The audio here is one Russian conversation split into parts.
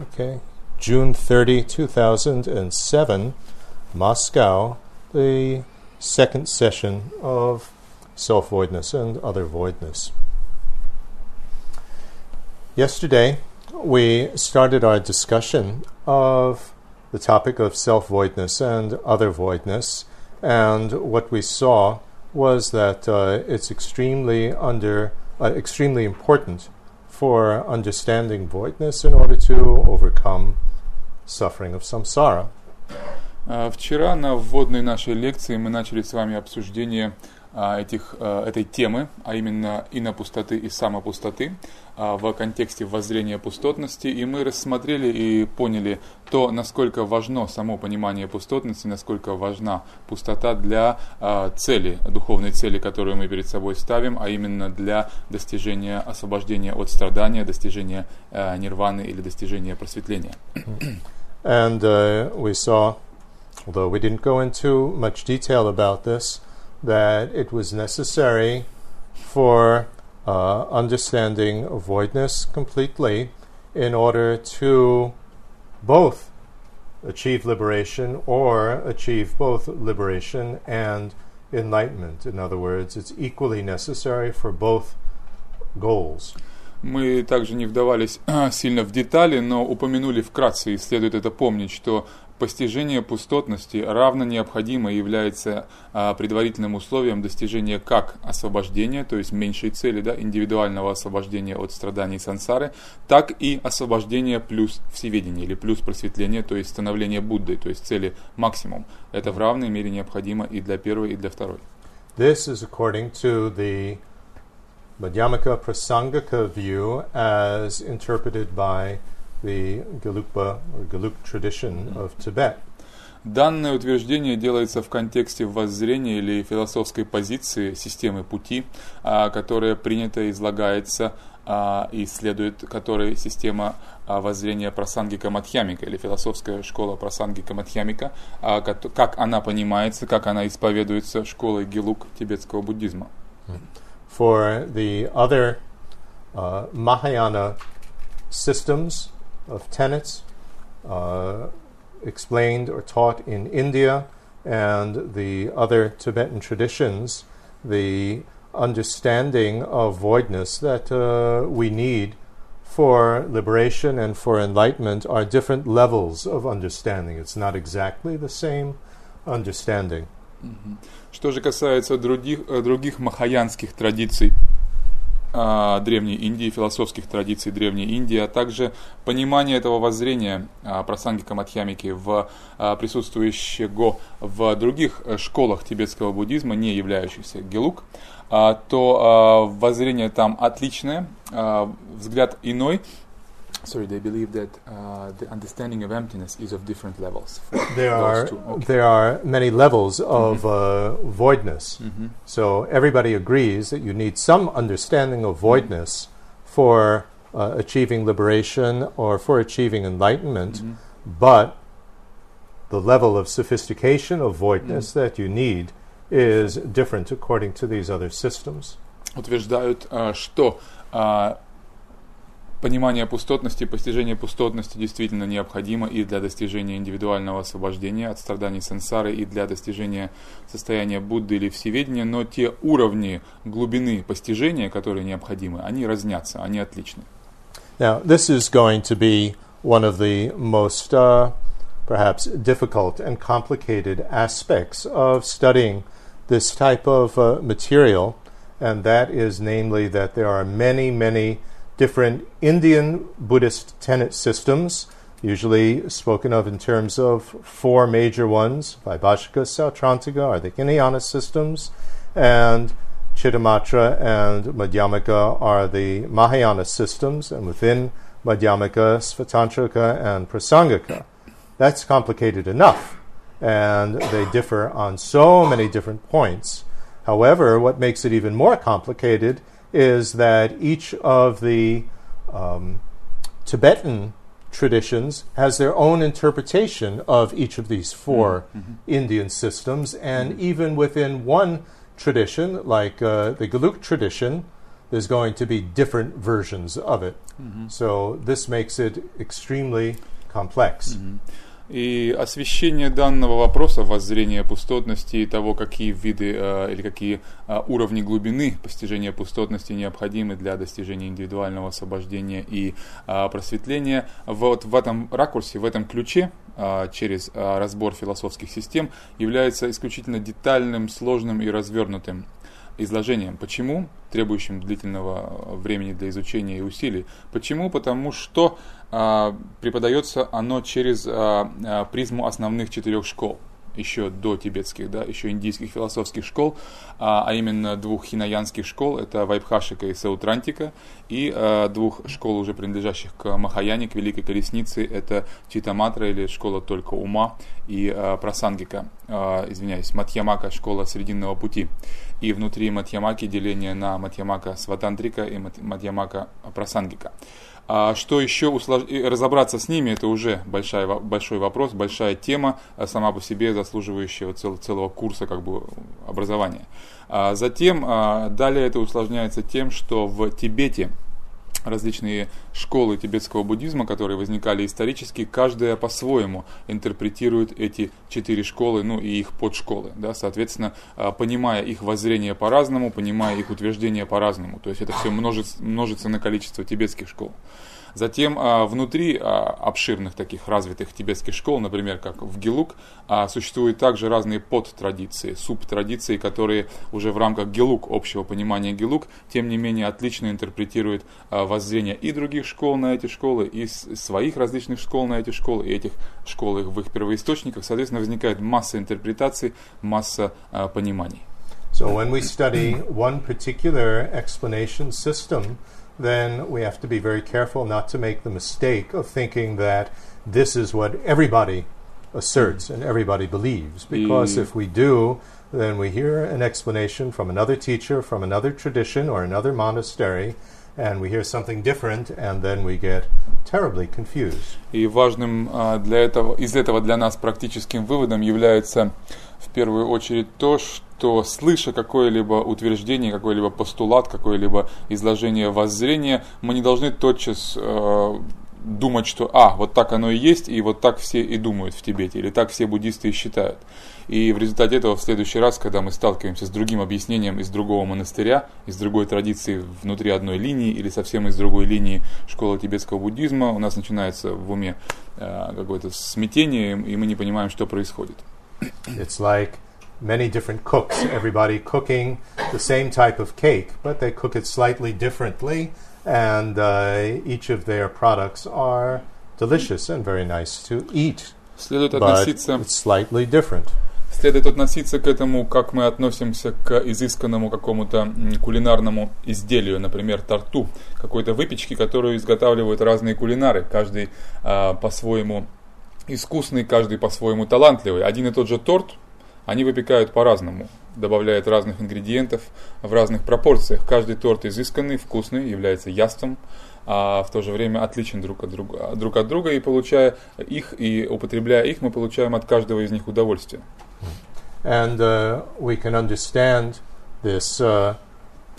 Okay, June 30, 2007, Moscow, the second session of self voidness and other voidness. Yesterday, we started our discussion of the topic of self voidness and other voidness, and what we saw was that uh, it's extremely under uh, extremely important for understanding voidness in order to overcome suffering of samsara. Вчера на вводной нашей лекции мы начали с вами обсуждение этих, этой темы, а именно инопустоты и самопустоты в контексте воззрения пустотности, и мы рассмотрели и поняли то, насколько важно само понимание пустотности, насколько важна пустота для цели, духовной цели, которую мы перед собой ставим, а именно для достижения освобождения от страдания, достижения нирваны или достижения просветления. And uh, we saw, although we didn't go into much detail about this, that it was necessary for uh, understanding voidness completely in order to both achieve liberation or achieve both liberation and enlightenment. In other words, it's equally necessary for both goals. Мы также не вдавались сильно в детали, но упомянули вкратце, и следует это помнить, что постижение пустотности равно необходимо является а, предварительным условием достижения как освобождения, то есть меньшей цели, да, индивидуального освобождения от страданий сансары, так и освобождения плюс всеведения или плюс просветления, то есть становления Буддой, то есть цели максимум. Это в равной мере необходимо и для первой, и для второй. This is according to the Madhyamaka Prasangika view as interpreted by the Gelugpa or Gelug tradition of Tibet. Данное утверждение делается в контексте воззрения или философской позиции системы пути, которая принята излагается и следует которой система воззрения Прасангика Мадхьямика или философская школа Прасангика Мадхьямика, как она понимается, как она исповедуется школой Гелук тибетского буддизма. For the other uh, Mahayana systems of tenets uh, explained or taught in India and the other Tibetan traditions, the understanding of voidness that uh, we need for liberation and for enlightenment are different levels of understanding. It's not exactly the same understanding. Что же касается других, других махаянских традиций а, Древней Индии, философских традиций Древней Индии, а также понимание этого воззрения а, прасангика Мадхьямики в а, присутствующего в других школах тибетского буддизма, не являющихся гелук, то воззрение там отличное, взгляд иной, sorry, they believe that uh, the understanding of emptiness is of different levels. There are okay. there are many levels of mm-hmm. uh, voidness. Mm-hmm. So everybody agrees that you need some understanding of voidness mm-hmm. for uh, achieving liberation or for achieving enlightenment, mm-hmm. but the level of sophistication of voidness mm-hmm. that you need is different according to these other systems. Утверждают, что Понимание пустотности, постижение пустотности действительно необходимо и для достижения индивидуального освобождения от страданий сансары, и для достижения состояния Будды или всеведения, но те уровни глубины постижения, которые необходимы, они разнятся, они отличны. Now, this is going to be one of the most uh, perhaps difficult and complicated aspects of studying this type of uh, material, and that is namely that there are many, many different Indian Buddhist tenet systems, usually spoken of in terms of four major ones Vaibhashika, Sautrantika are the Hinayana systems, and Chittamatra and Madhyamaka are the Mahayana systems, and within Madhyamaka, Svatantrika, and Prasangika. That's complicated enough, and they differ on so many different points. However, what makes it even more complicated is that each of the um, Tibetan traditions has their own interpretation of each of these 4 mm-hmm. mm-hmm. Indian systems, and mm-hmm. even within one tradition, like uh, the Geluk tradition, there's going to be different versions of it. So this makes it extremely complex. И освещение данного вопроса, воззрения пустотности и того, какие виды э, или какие э, уровни глубины постижения пустотности необходимы для достижения индивидуального освобождения и э, просветления, вот в этом ракурсе, в этом ключе, через разбор философских систем, является исключительно детальным, сложным и развернутым изложением. Почему? Требующим длительного времени для изучения и усилий. Почему? Потому что а, преподается оно через а, а, призму основных четырех школ еще до тибетских, да, еще индийских философских школ, а, а именно двух хинаянских школ, это Вайбхашика и Саутрантика, и а, двух школ, уже принадлежащих к Махаяне, к Великой Колеснице, это Читаматра или школа только ума, и а, Прасангика, а, извиняюсь, Матьямака, школа Срединного пути. И внутри Матьямаки деление на Матьямака Сватантрика и Матьямака Прасангика. А что еще услож... разобраться с ними, это уже большая, большой вопрос, большая тема, а сама по себе заслуживающая цел, целого курса как бы, образования. А затем, а, далее это усложняется тем, что в Тибете различные школы тибетского буддизма, которые возникали исторически, каждая по-своему интерпретирует эти четыре школы, ну и их подшколы. Да, соответственно, а, понимая их воззрение по-разному, понимая их утверждения по-разному. То есть это все множится, множится на количество тибетских школ. Затем а, внутри а, обширных таких развитых тибетских школ, например, как в Гелук, а, существуют также разные подтрадиции, субтрадиции, которые уже в рамках Гелук, общего понимания Гелук, тем не менее отлично интерпретируют воззрение и других школ на эти школы, и своих различных школ на эти школы, и этих школ в их первоисточниках. Соответственно, возникает масса интерпретаций, масса пониманий. So when we study one particular explanation system, then we have to be very careful not to make the mistake of thinking that this is what everybody asserts and everybody believes. Because if we do, then we hear an explanation from another teacher, from another tradition or another monastery, and we hear something different, and then we get terribly confused. И важным для этого, из этого для нас практическим выводом является в первую очередь то, что слыша какое-либо утверждение, какой-либо постулат, какое-либо изложение воззрения, мы не должны тотчас э, думать, что а, вот так оно и есть, и вот так все и думают в Тибете, или так все буддисты и считают. И в результате этого в следующий раз, когда мы сталкиваемся с другим объяснением из другого монастыря, из другой традиции внутри одной линии или совсем из другой линии школы тибетского буддизма, у нас начинается в уме э, какое-то смятение, и мы не понимаем, что происходит. It's like many different cooks, everybody cooking the same type of cake, but they cook it slightly differently, and uh, each of their products are delicious and very nice to eat. Следует But относиться, it's slightly different. следует относиться к этому, как мы относимся к изысканному какому-то кулинарному изделию, например, торту, какой-то выпечки, которую изготавливают разные кулинары, каждый а, по-своему искусный, каждый по-своему талантливый. Один и тот же торт они выпекают по-разному, добавляют разных ингредиентов в разных пропорциях. Каждый торт изысканный, вкусный, является яством, а в то же время отличен друг от друга, друг от друга и получая их и употребляя их, мы получаем от каждого из них удовольствие. And uh, we can understand this uh,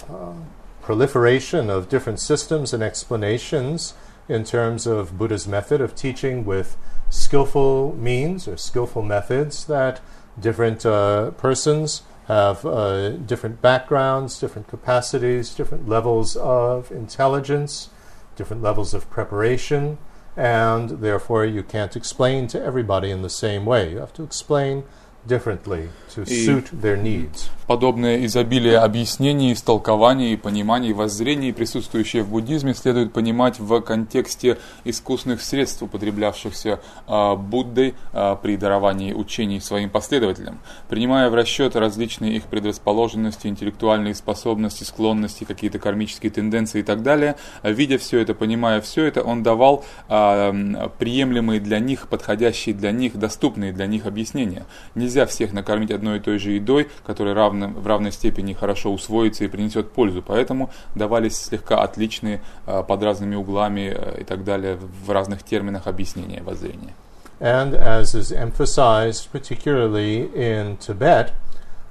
uh, proliferation of different systems and explanations in terms of Buddha's method of teaching with skillful means or skillful methods that different uh, persons have uh, different backgrounds, different capacities, different levels of intelligence, different levels of preparation, and therefore you can't explain to everybody in the same way. You have to explain differently to suit their needs. Подобное изобилие объяснений, истолкований, пониманий, воззрений, присутствующее в буддизме, следует понимать в контексте искусных средств, употреблявшихся а, Буддой а, при даровании учений своим последователям, принимая в расчет различные их предрасположенности, интеллектуальные способности, склонности, какие-то кармические тенденции и так далее. Видя все это, понимая все это, он давал а, приемлемые для них, подходящие для них, доступные для них объяснения. Нельзя всех накормить одной и той же едой, которая равно, в равной степени хорошо усвоится и принесет пользу. Поэтому давались слегка отличные а, под разными углами а, и так далее в разных терминах объяснения воззрения. And as is emphasized, particularly in Tibet,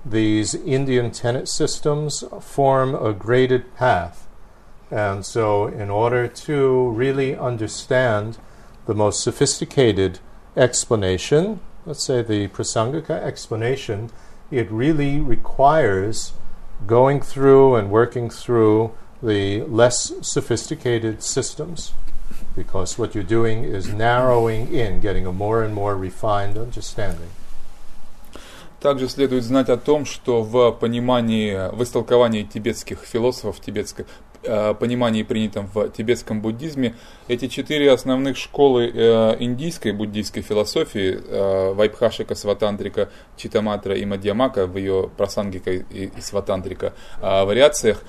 these Indian tenet systems form a graded path And so, in order to really understand the most sophisticated explanation, let's say the Prasangika explanation, it really requires going through and working through the less sophisticated systems because what you're doing is narrowing in, getting a more and more refined understanding. Также следует знать о том, что в понимании, в истолковании тибетских философов, тибетской, Э, понимании, принятом в тибетском буддизме, эти четыре основных школы э, индийской буддийской философии, э, Вайбхашика, Сватантрика, Читаматра и Мадьямака в ее прасангика и Сватантрика вариациях,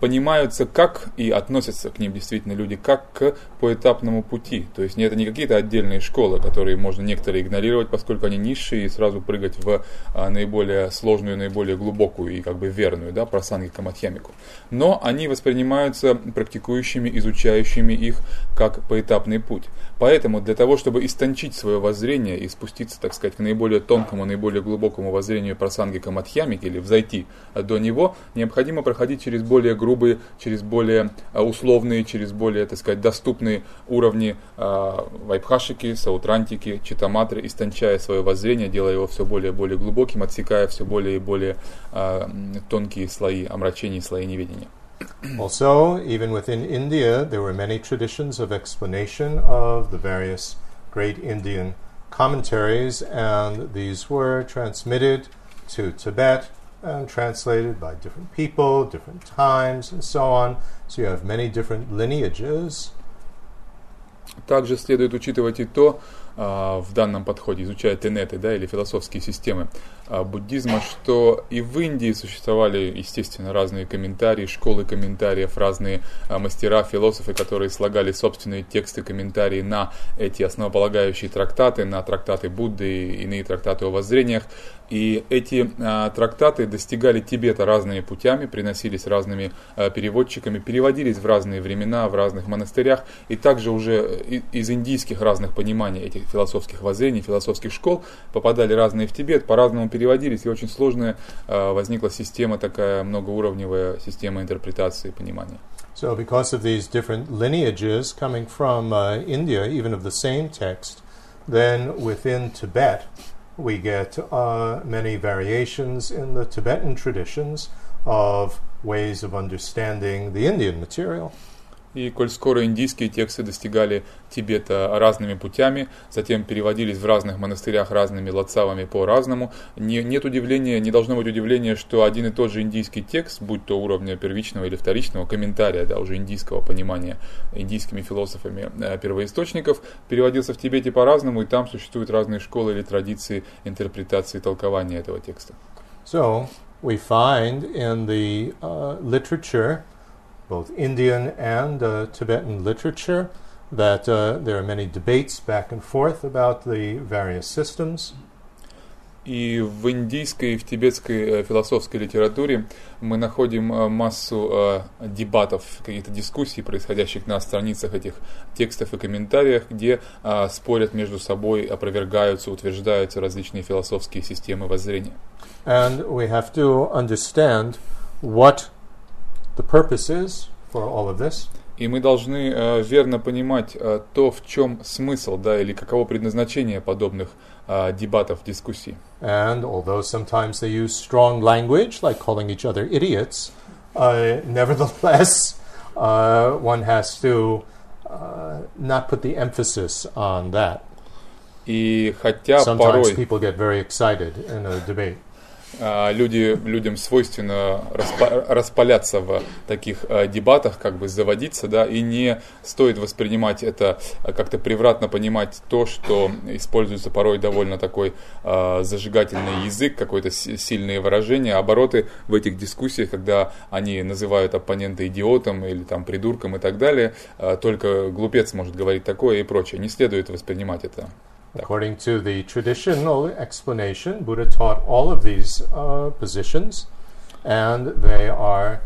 понимаются как и относятся к ним действительно люди как к поэтапному пути. То есть это не какие-то отдельные школы, которые можно некоторые игнорировать, поскольку они низшие, и сразу прыгать в наиболее сложную, наиболее глубокую и как бы верную, да, прасангика Мадьямику. Но они воспринимаются воспринимаются практикующими, изучающими их как поэтапный путь. Поэтому для того, чтобы истончить свое воззрение и спуститься, так сказать, к наиболее тонкому, наиболее глубокому воззрению просангика Мадхьямики или взойти до него, необходимо проходить через более грубые, через более а, условные, через более, так сказать, доступные уровни э, вайбхашики, саутрантики, читаматры, истончая свое воззрение, делая его все более и более глубоким, отсекая все более и более э, тонкие слои омрачений, слои неведения. also, even within India, there were many traditions of explanation of the various great Indian commentaries, and these were transmitted to Tibet and translated by different people, different times, and so on. So you have many different lineages. Также следует учитывать и то, А, в данном подходе, изучая тенеты да, или философские системы а, буддизма, что и в Индии существовали, естественно, разные комментарии, школы комментариев, разные а, мастера, философы, которые слагали собственные тексты, комментарии на эти основополагающие трактаты, на трактаты Будды и иные трактаты о воззрениях. И эти а, трактаты достигали Тибета разными путями, приносились разными а, переводчиками, переводились в разные времена, в разных монастырях, и также уже из индийских разных пониманий этих философских воззрений, философских школ, попадали разные в Тибет, по-разному переводились, и очень сложная э, возникла система такая, многоуровневая система интерпретации и понимания. So because of these different lineages coming from uh, India, even of the same text, then within Tibet we get uh, many variations in the Tibetan traditions of ways of understanding the Indian material. И коль скоро индийские тексты достигали Тибета разными путями, затем переводились в разных монастырях разными лацавами по-разному, не, нет удивления, не должно быть удивления, что один и тот же индийский текст, будь то уровня первичного или вторичного комментария, да, уже индийского понимания индийскими философами э, первоисточников, переводился в Тибете по-разному, и там существуют разные школы или традиции интерпретации и толкования этого текста. So, we find in the uh, literature both Indian and uh, Tibetan literature, that uh, there are many debates back and forth about the various systems. И в индийской и в тибетской э, философской литературе мы находим э, массу э, дебатов, каких-то дискуссий, происходящих на страницах этих текстов и комментариях, где спорят между собой, опровергаются, утверждаются различные философские системы воззрения. And we have to understand what the purpose is for all of this. И мы должны э, верно понимать э, то, в чем смысл, да, или каково предназначение подобных э, дебатов, дискуссий. And although sometimes they use strong language, like calling each other idiots, uh, nevertheless, uh, one has to uh, not put the emphasis on that. И хотя Sometimes порой... people get very excited in a debate. А, люди, людям свойственно распа распаляться в таких э, дебатах, как бы заводиться, да, и не стоит воспринимать это, а, как-то превратно понимать то, что используется порой довольно такой зажигательный язык, какое-то сильные выражения, обороты в этих дискуссиях, когда они называют оппонента идиотом или там придурком и так далее, только глупец может говорить такое и прочее. Не следует воспринимать это According to the traditional explanation, Buddha taught all of these uh, positions, and they are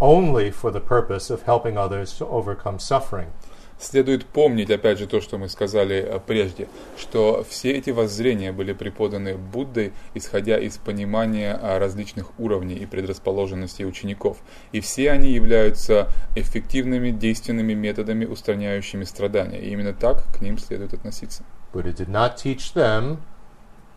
only for the purpose of helping others to overcome suffering. Следует помнить, опять же, то, что мы сказали э, прежде, что все эти воззрения были преподаны Буддой, исходя из понимания а, различных уровней и предрасположенностей учеников. И все они являются эффективными, действенными методами, устраняющими страдания. И именно так к ним следует относиться. Buddha did not teach them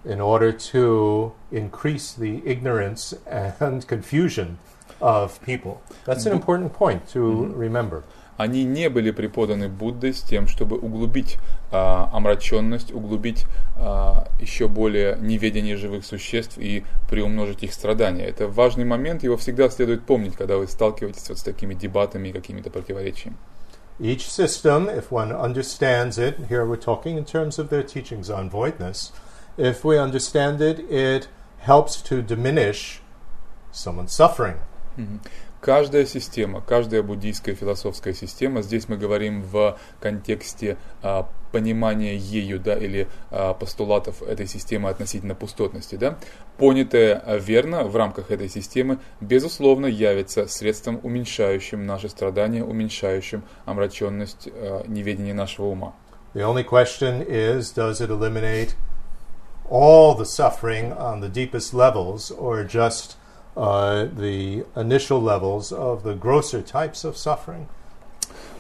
in order to increase the ignorance and confusion of people. That's an important point to remember. Они не были преподаны Буддой с тем, чтобы углубить а, омраченность, углубить а, еще более неведение живых существ и приумножить их страдания. Это важный момент, его всегда следует помнить, когда вы сталкиваетесь вот с такими дебатами и какими-то противоречиями. Each system, if one understands it, here we're talking in terms of their teachings on voidness, if we understand it, it helps to diminish someone's suffering. Mm-hmm. Каждая система, каждая буддийская философская система, здесь мы говорим в контексте а, понимания ею, да, или а, постулатов этой системы относительно пустотности, да, понятая верно в рамках этой системы, безусловно, явится средством, уменьшающим наши страдания, уменьшающим омраченность а, неведения нашего ума. The only question is, does it eliminate all the suffering on the deepest levels, or just the initial levels of the grosser types of suffering.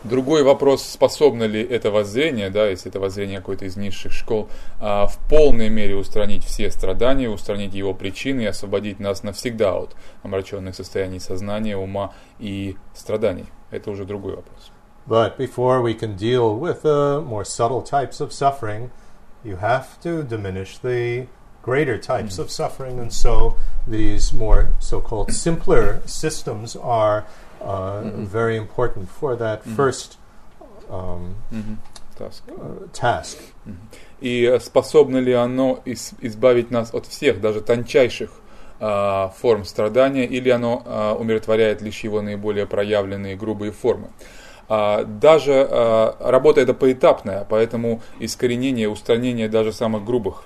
Другой вопрос, способно ли это воззрение, да, если это воззрение какой-то из низших школ, а, в полной мере устранить все страдания, устранить его причины и освободить нас навсегда от омраченных состояний сознания, ума и страданий. Это уже другой вопрос. But before we can deal with the more subtle types of suffering, you have to diminish the greater types mm-hmm. of suffering, and so these more so-called simpler systems are uh, mm-hmm. very important for that mm-hmm. first um, task. Uh, task. И способно ли оно избавить нас от всех, даже тончайших э, форм страдания, или оно э, умиротворяет лишь его наиболее проявленные грубые формы? А, даже работа эта поэтапная, поэтому искоренение, устранение даже самых грубых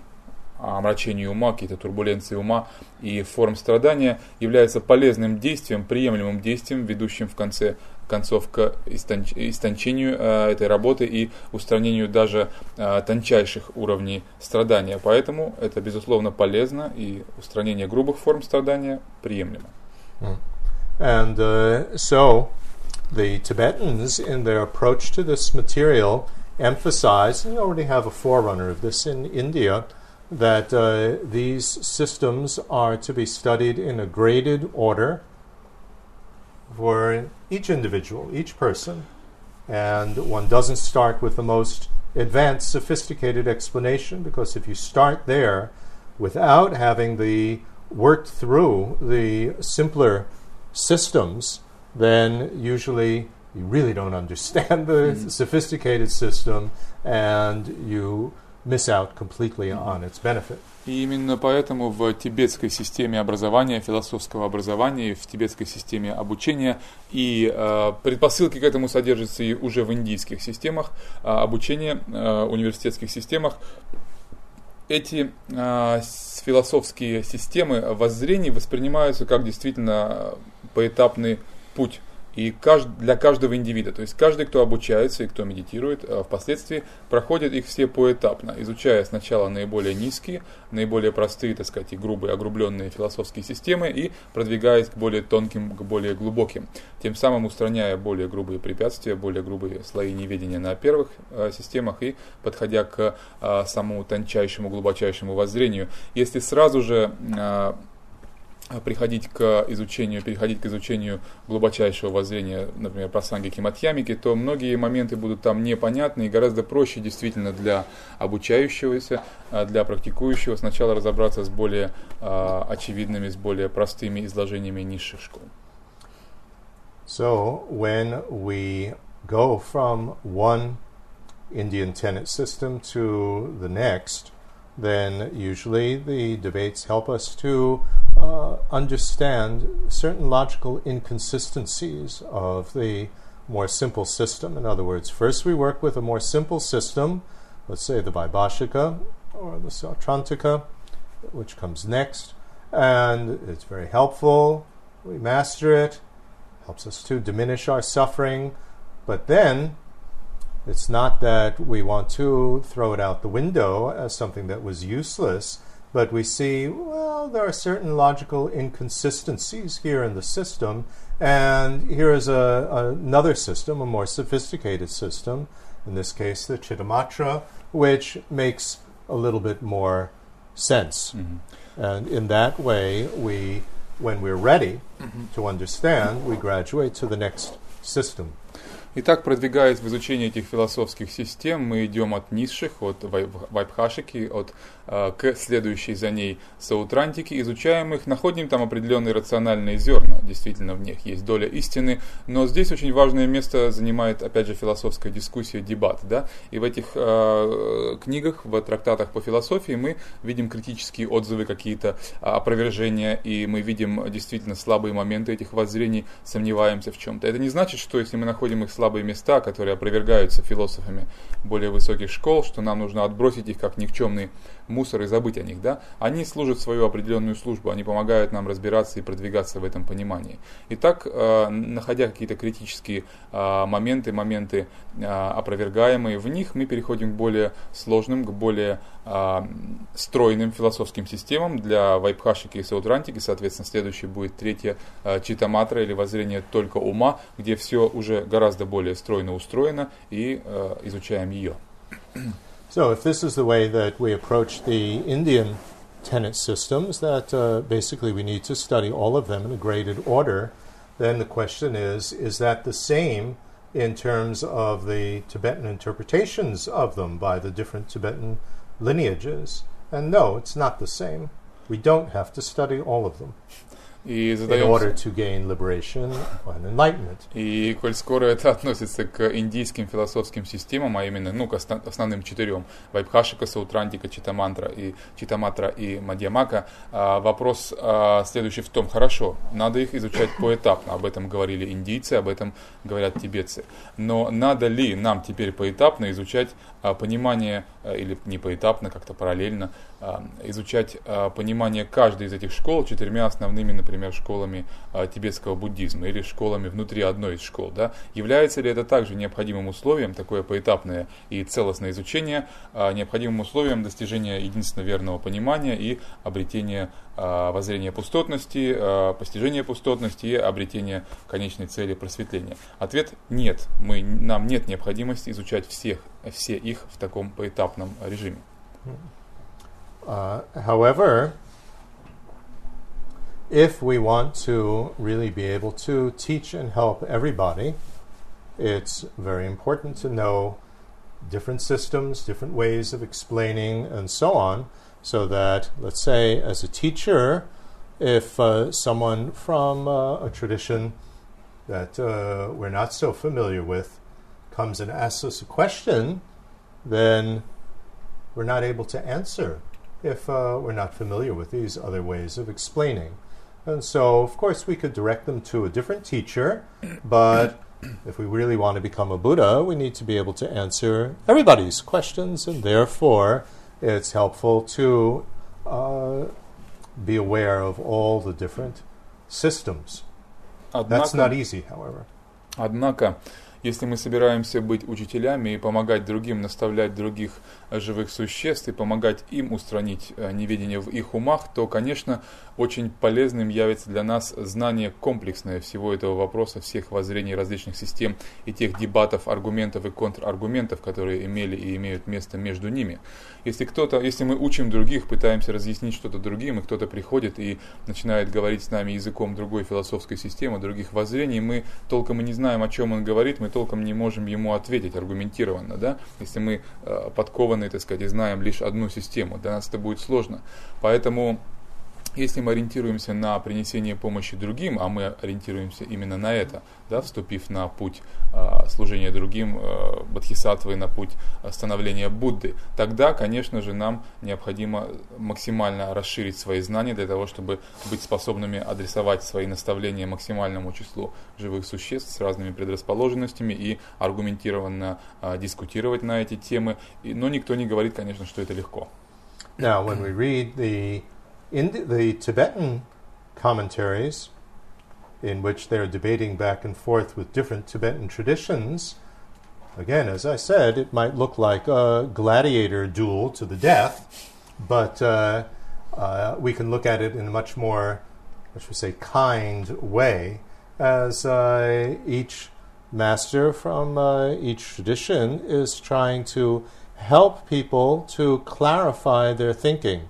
омрачению ума, какие-то турбуленции ума и форм страдания является полезным действием, приемлемым действием, ведущим в конце концов к истонч, истончению э, этой работы и устранению даже э, тончайших уровней страдания. Поэтому это, безусловно, полезно, и устранение грубых форм страдания приемлемо. And uh, so the Tibetans, in their approach to this material, emphasize, and already have a forerunner of this in India, that uh, these systems are to be studied in a graded order for each individual, each person, and one doesn't start with the most advanced, sophisticated explanation because if you start there without having the worked through the simpler systems, then usually you really don't understand the mm-hmm. sophisticated system and you miss out completely on its benefit. И именно поэтому в тибетской системе образования, философского образования, в тибетской системе обучения и э, предпосылки к этому содержатся и уже в индийских системах э, обучения, э, университетских системах. Эти э, философские системы воззрений воспринимаются как действительно поэтапный путь и для каждого индивида. То есть каждый, кто обучается и кто медитирует, э, впоследствии проходит их все поэтапно, изучая сначала наиболее низкие, наиболее простые, так сказать, и грубые, огрубленные философские системы и продвигаясь к более тонким, к более глубоким, тем самым устраняя более грубые препятствия, более грубые слои неведения на первых э, системах и подходя к э, самому тончайшему, глубочайшему воззрению. Если сразу же приходить к изучению, переходить к изучению глубочайшего воззрения, например, про сангики матьямики, то многие моменты будут там непонятны и гораздо проще действительно для обучающегося, а, для практикующего сначала разобраться с более uh, очевидными, с более простыми изложениями низших школ. So, when we go from one Indian tenet system to the next, then usually the debates help us to uh, understand certain logical inconsistencies of the more simple system. In other words, first we work with a more simple system, let's say the Vaibhashika or the Sautrantika, which comes next, and it's very helpful. We master it, helps us to diminish our suffering. But then it's not that we want to throw it out the window as something that was useless, but we see, well, there are certain logical inconsistencies here in the system, and here is a, another system, a more sophisticated system, in this case the Chittamatra, which makes a little bit more sense. Mm-hmm. And in that way, we, when we're ready mm-hmm. to understand, we graduate to the next system. Итак, продвигаясь в изучении этих философских систем, мы идем от низших, от вайбхашики, от к следующей за ней саутрантики, изучаем их, находим там определенные рациональные зерна, действительно в них есть доля истины, но здесь очень важное место занимает, опять же, философская дискуссия, дебат, да, и в этих э, книгах, в трактатах по философии мы видим критические отзывы, какие-то опровержения, и мы видим действительно слабые моменты этих воззрений, сомневаемся в чем-то. Это не значит, что если мы находим их слабые места, которые опровергаются философами более высоких школ, что нам нужно отбросить их как никчемный мусор и забыть о них, да, они служат свою определенную службу, они помогают нам разбираться и продвигаться в этом понимании. Итак, э, находя какие-то критические э, моменты, моменты э, опровергаемые, в них мы переходим к более сложным, к более стройным философским системам для вайпхашики и саудрантики, соответственно, следующий будет третья читаматра или воззрение только ума, где все уже гораздо более стройно устроено и изучаем ее. So, if this is the way that we approach the Indian tenet systems, that uh, basically we need to study all of them in a graded order, then the question is is that the same in terms of the Tibetan interpretations of them by the different Tibetan lineages? And no, it's not the same. We don't have to study all of them. И задаем... In order to gain liberation and enlightenment. И коль скоро это относится к индийским философским системам, а именно ну, к основным четырем, Вайбхашика, Саутрантика, Читамантра и Читаматра и Мадьямака, а, вопрос а, следующий в том, хорошо, надо их изучать поэтапно, об этом говорили индийцы, об этом говорят тибетцы. Но надо ли нам теперь поэтапно изучать понимание, или не поэтапно, как-то параллельно, изучать понимание каждой из этих школ четырьмя основными, например, школами а, тибетского буддизма или школами внутри одной из школ, да, является ли это также необходимым условием, такое поэтапное и целостное изучение, а, необходимым условием достижения единственно верного понимания и обретения а, воззрения пустотности, а, постижения пустотности и обретения конечной цели просветления? Ответ – нет. Мы, нам нет необходимости изучать всех, все их в таком поэтапном режиме. Uh, however, if we want to really be able to teach and help everybody, it's very important to know different systems, different ways of explaining, and so on, so that, let's say, as a teacher, if uh, someone from uh, a tradition that uh, we're not so familiar with comes and asks us a question, then we're not able to answer if uh, we're not familiar with these other ways of explaining. And so, of course, we could direct them to a different teacher, but if we really want to become a Buddha, we need to be able to answer everybody's questions, and therefore, it's helpful to uh, be aware of all the different systems. Однако, That's not easy, however. Однако, если мы собираемся быть учителями и помогать другим, наставлять других живых существ и помогать им устранить э, неведение в их умах, то, конечно, очень полезным явится для нас знание комплексное всего этого вопроса, всех воззрений различных систем и тех дебатов, аргументов и контраргументов, которые имели и имеют место между ними. Если кто-то, если мы учим других, пытаемся разъяснить что-то другим, и кто-то приходит и начинает говорить с нами языком другой философской системы, других воззрений, мы толком и не знаем, о чем он говорит, мы толком не можем ему ответить аргументированно, да, если мы э, подкованы стороны, так сказать, и знаем лишь одну систему. Для нас это будет сложно. Поэтому если мы ориентируемся на принесение помощи другим, а мы ориентируемся именно на это, да, вступив на путь э, служения другим, э, бодхисаттвы, на путь становления Будды, тогда, конечно же, нам необходимо максимально расширить свои знания для того, чтобы быть способными адресовать свои наставления максимальному числу живых существ с разными предрасположенностями и аргументированно э, дискутировать на эти темы. И, но никто не говорит, конечно, что это легко. Now, when we read the in the, Tibetan commentaries, in which they're debating back and forth with different Tibetan traditions, again, as I said, it might look like a gladiator duel to the death, but uh, uh, we can look at it in a much more, we say, kind way, as uh, each master from uh, each tradition is trying to help people to clarify their thinking,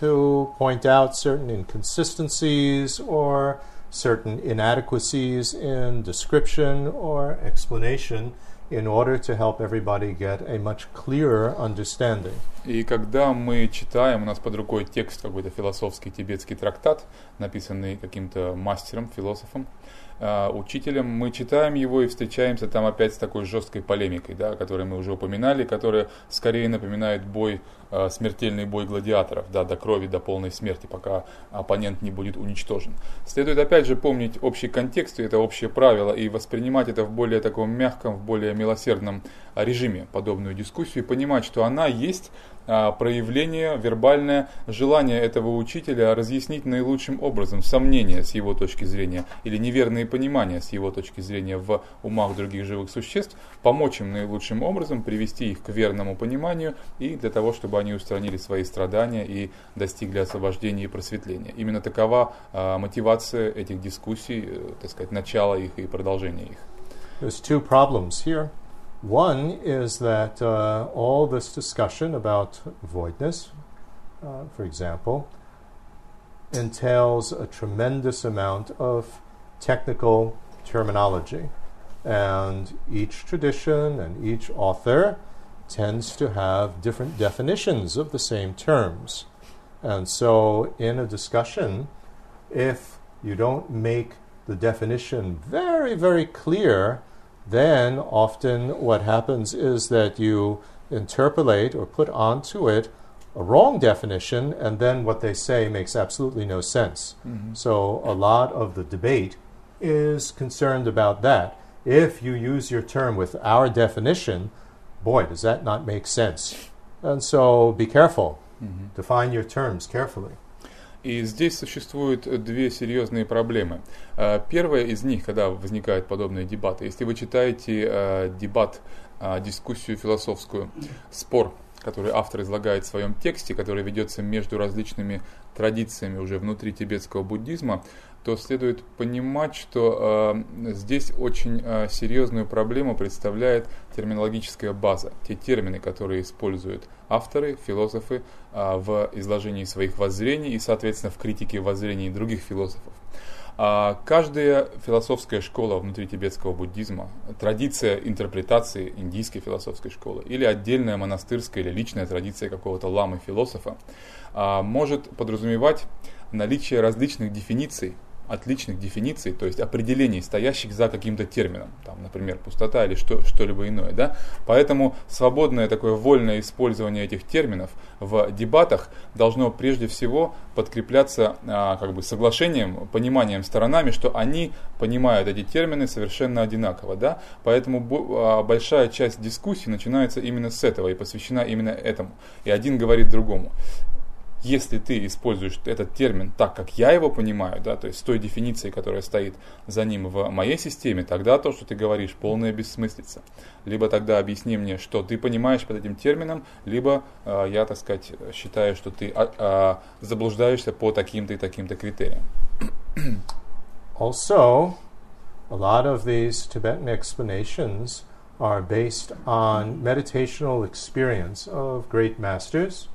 to point out certain inconsistencies or certain inadequacies in description or explanation in order to help everybody get a much clearer understanding. И когда мы читаем, у нас под рукой текст какой-то философский тибетский трактат, написанный каким-то мастером, философом, э, учителем, мы читаем его и встречаемся там опять с такой жесткой полемикой, да, о которой мы уже упоминали, которая скорее напоминает бой Э, смертельный бой гладиаторов, да, до крови, до полной смерти, пока оппонент не будет уничтожен. Следует опять же помнить общий контекст, и это общее правило, и воспринимать это в более таком мягком, в более милосердном режиме, подобную дискуссию, и понимать, что она есть а, проявление, вербальное желание этого учителя разъяснить наилучшим образом сомнения с его точки зрения или неверные понимания с его точки зрения в умах других живых существ, помочь им наилучшим образом, привести их к верному пониманию и для того, чтобы они устранили свои страдания и достигли освобождения и просветления. Именно такова а, мотивация этих дискуссий, э, так сказать, начало их и продолжение их. There's two problems here. One is that uh, all this discussion about voidness, uh, for example, entails a tremendous amount of technical terminology. And each tradition and each author tends to have different definitions of the same terms. And so, in a discussion, if you don't make the definition very, very clear, then often what happens is that you interpolate or put onto it a wrong definition, and then what they say makes absolutely no sense. Mm-hmm. So a lot of the debate is concerned about that. If you use your term with our definition, boy, does that not make sense. And so be careful. Mm-hmm. Define your terms carefully. И здесь существуют две серьезные проблемы. Э, первая из них, когда возникают подобные дебаты, если вы читаете э, дебат, э, дискуссию философскую, спор, который автор излагает в своем тексте, который ведется между различными традициями уже внутри тибетского буддизма, то следует понимать, что э, здесь очень э, серьезную проблему представляет терминологическая база, те термины, которые используют авторы, философы э, в изложении своих воззрений и, соответственно, в критике воззрений других философов. А каждая философская школа внутри тибетского буддизма, традиция интерпретации индийской философской школы или отдельная монастырская или личная традиция какого-то ламы-философа а, может подразумевать наличие различных дефиниций отличных дефиниций, то есть определений, стоящих за каким-то термином, там, например, пустота или что, что-либо иное. Да? Поэтому свободное такое вольное использование этих терминов в дебатах должно прежде всего подкрепляться а, как бы соглашением, пониманием сторонами, что они понимают эти термины совершенно одинаково. Да? Поэтому а, большая часть дискуссии начинается именно с этого и посвящена именно этому. И один говорит другому если ты используешь этот термин так, как я его понимаю, да, то есть с той дефиницией, которая стоит за ним в моей системе, тогда то, что ты говоришь, полная бессмыслица. Либо тогда объясни мне, что ты понимаешь под этим термином, либо э, я, так сказать, считаю, что ты э, э, заблуждаешься по таким-то и таким-то критериям. Also, a lot of these Tibetan explanations are based on meditational experience of great masters.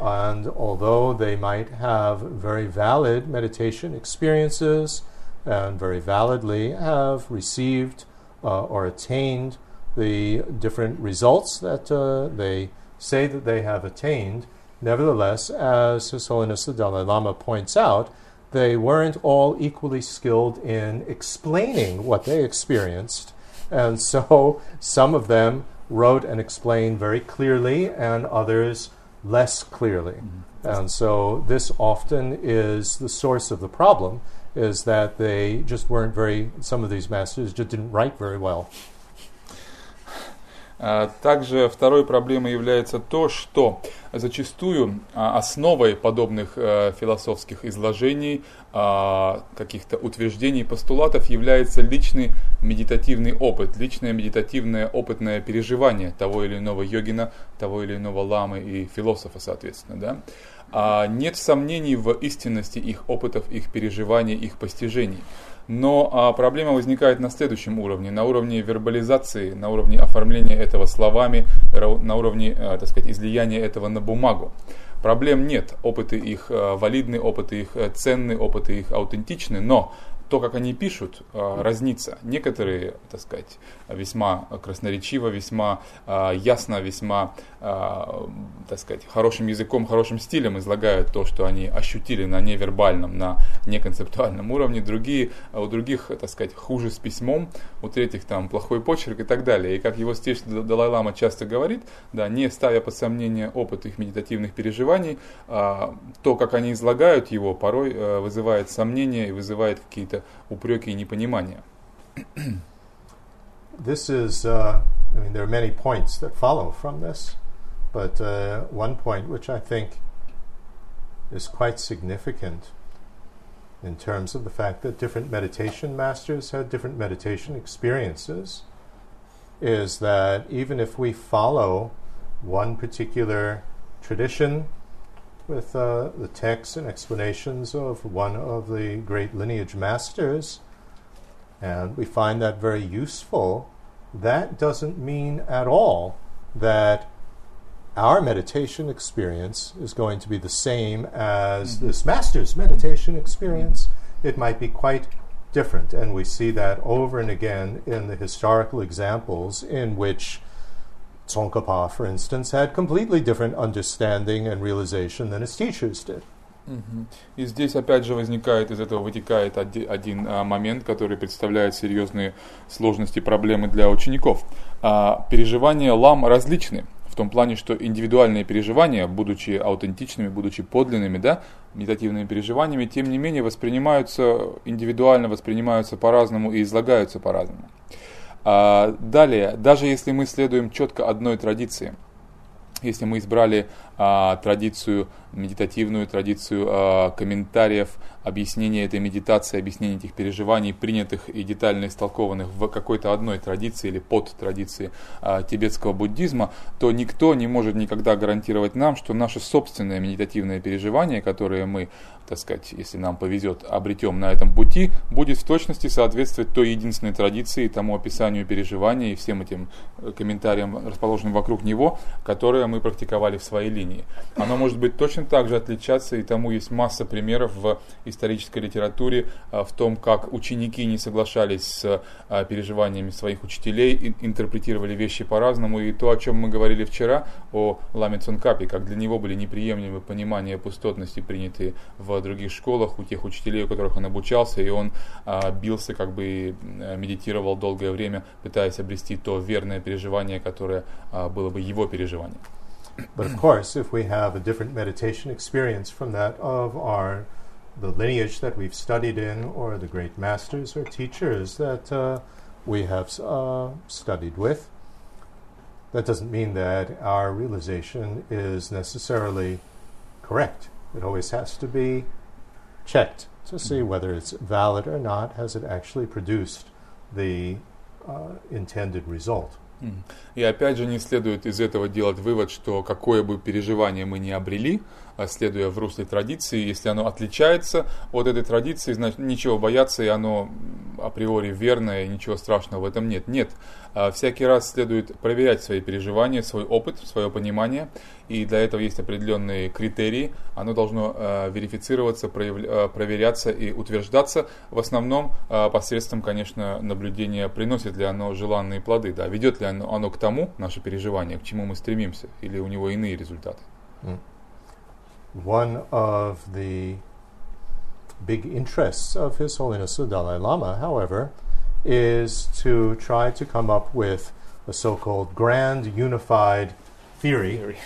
And although they might have very valid meditation experiences and very validly have received uh, or attained the different results that uh, they say that they have attained, nevertheless, as His Holiness the Dalai Lama points out, they weren't all equally skilled in explaining what they experienced. And so some of them wrote and explained very clearly, and others less clearly. Mm-hmm. And so this often is the source of the problem is that they just weren't very some of these masters just didn't write very well. Также второй проблемой является то, что зачастую а, основой подобных э, философских изложений, а, каких-то утверждений, постулатов является личный медитативный опыт, личное медитативное опытное переживание того или иного йогина, того или иного ламы и философа, соответственно. Да? А нет сомнений в истинности их опытов, их переживаний, их постижений. Но а, проблема возникает на следующем уровне, на уровне вербализации, на уровне оформления этого словами, на уровне, а, так сказать, излияния этого на бумагу. Проблем нет, опыты их а, валидны, опыты их э, ценны, опыты их аутентичны, но то, как они пишут, а, разнится. Некоторые, так сказать, весьма красноречиво, весьма а, ясно, весьма, а, так сказать, хорошим языком, хорошим стилем излагают то, что они ощутили на невербальном, на неконцептуальном уровне. Другие, у других, так сказать, хуже с письмом, у третьих там плохой почерк и так далее. И как его стиль Далай-Лама часто говорит, да, не ставя под сомнение опыт их медитативных переживаний, то, как они излагают его, порой вызывает сомнения и вызывает какие-то упреки и непонимания. this is, uh, I mean, there are many points that follow from this, but uh, one point which I think is quite significant in terms of the fact that different meditation masters had different meditation experiences is that even if we follow one particular tradition with uh, the texts and explanations of one of the great lineage masters, and we find that very useful, that doesn't mean at all that our meditation experience is going to be the same as mm-hmm. this master's meditation experience. Mm-hmm. It might be quite different, and we see that over and again in the historical examples in which Tsongkhapa, for instance, had completely different understanding and realization than his teachers did. И здесь опять же возникает, из этого вытекает один, а, момент, который представляет серьезные сложности проблемы для учеников. А, переживания лам различны в том плане, что индивидуальные переживания, будучи аутентичными, будучи подлинными, да, медитативными переживаниями, тем не менее воспринимаются индивидуально, воспринимаются по-разному и излагаются по-разному. А, далее, даже если мы следуем четко одной традиции, если мы избрали а, традицию медитативную традицию э, комментариев, объяснения этой медитации, объяснения этих переживаний, принятых и детально истолкованных в какой-то одной традиции или под традиции э, тибетского буддизма, то никто не может никогда гарантировать нам, что наше собственное медитативное переживание, которое мы, так сказать, если нам повезет, обретем на этом пути, будет в точности соответствовать той единственной традиции, тому описанию переживания и всем этим э, комментариям, расположенным вокруг него, которые мы практиковали в своей линии. Оно может быть точно также отличаться, и тому есть масса примеров в исторической литературе а, в том, как ученики не соглашались с а, переживаниями своих учителей, интерпретировали вещи по-разному, и то, о чем мы говорили вчера, о Ламе Цункапе, как для него были неприемлемы понимания пустотности, принятые в других школах, у тех учителей, у которых он обучался, и он а, бился, как бы медитировал долгое время, пытаясь обрести то верное переживание, которое было бы его переживанием. But of course, if we have a different meditation experience from that of our the lineage that we've studied in, or the great masters or teachers that uh, we have uh, studied with, that doesn't mean that our realization is necessarily correct. It always has to be checked to see whether it's valid or not. Has it actually produced the uh, intended result? И опять же не следует из этого делать вывод, что какое бы переживание мы ни обрели, а следуя в русле традиции, если оно отличается от этой традиции, значит ничего бояться, и оно априори верное, и ничего страшного в этом нет. Нет, а всякий раз следует проверять свои переживания, свой опыт, свое понимание, и для этого есть определенные критерии. Оно должно э, верифицироваться, э, проверяться и утверждаться в основном э, посредством, конечно, наблюдения, приносит ли оно желанные плоды, да, ведет ли оно, оно к тому, наше переживание, к чему мы стремимся, или у него иные результаты. One of the big interests of His Holiness the Dalai Lama, however, is to try to come up with a so called grand unified theory, theory.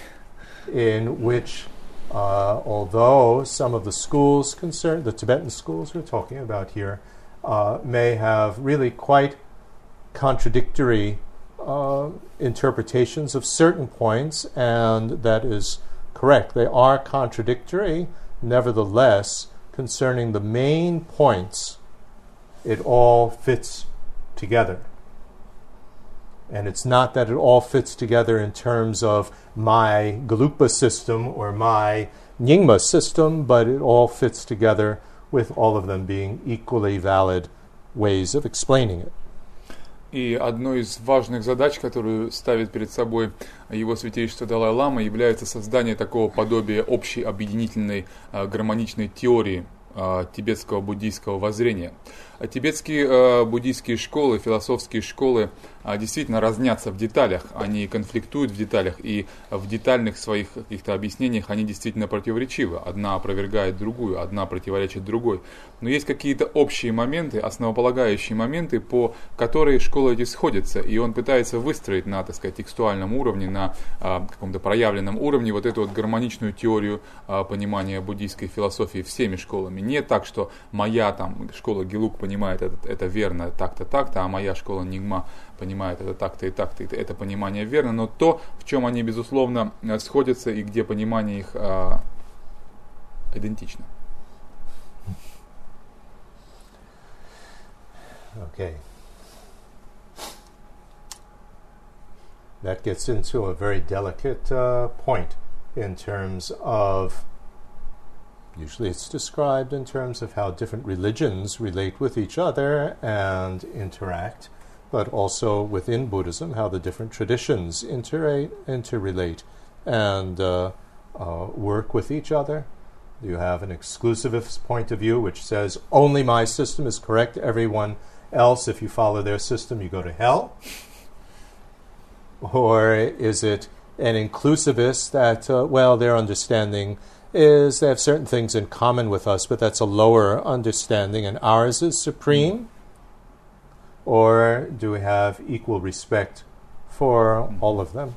in which, uh, although some of the schools concerned, the Tibetan schools we're talking about here, uh, may have really quite contradictory uh, interpretations of certain points, and that is correct. They are contradictory, nevertheless, concerning the main points, it all fits together. And it's not that it all fits together in terms of my Galupa system or my Nyingma system, but it all fits together with all of them being equally valid ways of explaining it. И одной из важных задач, которую ставит перед собой его святейшество Далай-Лама, является создание такого подобия общей объединительной э, гармоничной теории э, тибетского буддийского воззрения. А тибетские буддийские школы, философские школы а, действительно разнятся в деталях, они конфликтуют в деталях, и в детальных своих каких-то объяснениях они действительно противоречивы. Одна опровергает другую, одна противоречит другой. Но есть какие-то общие моменты, основополагающие моменты, по которые школы эти сходятся, и он пытается выстроить на, так сказать, текстуальном уровне, на а, каком-то проявленном уровне вот эту вот гармоничную теорию а, понимания буддийской философии всеми школами. Не так, что моя там школа Гелук понимает это, это верно так-то, так-то, а моя школа Нигма понимает это так-то и так-то, и это понимание верно, но то, в чем они, безусловно, э, сходятся и где понимание их а, идентично. Okay. That gets into a very delicate uh, point in terms of, usually it's described in terms of how different religions relate with each other and interact but also within Buddhism, how the different traditions interrelate, interrelate and uh, uh, work with each other. Do you have an exclusivist point of view, which says only my system is correct. Everyone else, if you follow their system, you go to hell. Or is it an inclusivist that, uh, well, their understanding is they have certain things in common with us, but that's a lower understanding, and ours is supreme? Or do we have equal respect for all of them?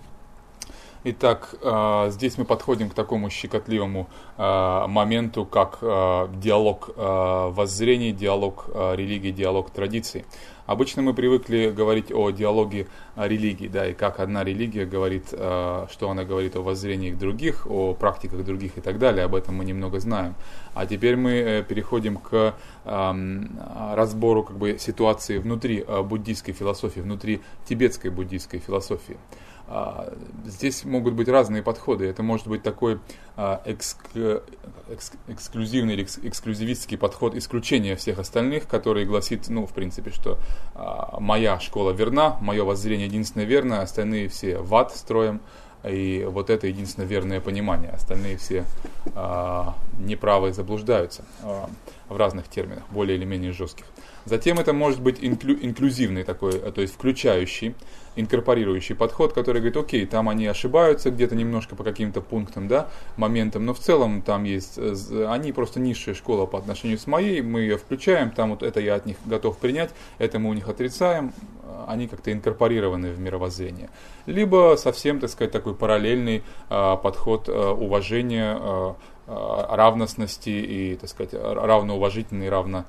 Итак, э, здесь мы подходим к такому щекотливому э, моменту, как э, диалог воззрений, диалог религии, диалог традиций. Обычно мы привыкли говорить о диалоге религии, да, и как одна религия говорит, что она говорит о воззрениях других, о практиках других и так далее, об этом мы немного знаем. А теперь мы переходим к эм, разбору как бы, ситуации внутри буддийской философии, внутри тибетской буддийской философии. А, здесь могут быть разные подходы. Это может быть такой а, экск, экск, эксклюзивный или эксклюзивистский подход исключения всех остальных, который гласит, ну, в принципе, что а, моя школа верна, мое воззрение единственное верное, остальные все в ад строем, и вот это единственное верное понимание. Остальные все неправы и заблуждаются в разных терминах, более или менее жестких. Затем это может быть инклю, инклюзивный такой, то есть включающий, инкорпорирующий подход, который говорит, окей, там они ошибаются где-то немножко по каким-то пунктам, да, моментам, но в целом там есть, э, они просто низшая школа по отношению с моей, мы ее включаем, там вот это я от них готов принять, это мы у них отрицаем, они как-то инкорпорированы в мировоззрение. Либо совсем, так сказать, такой параллельный э, подход э, уважения, э, равностности и, так сказать, равноуважительный, равно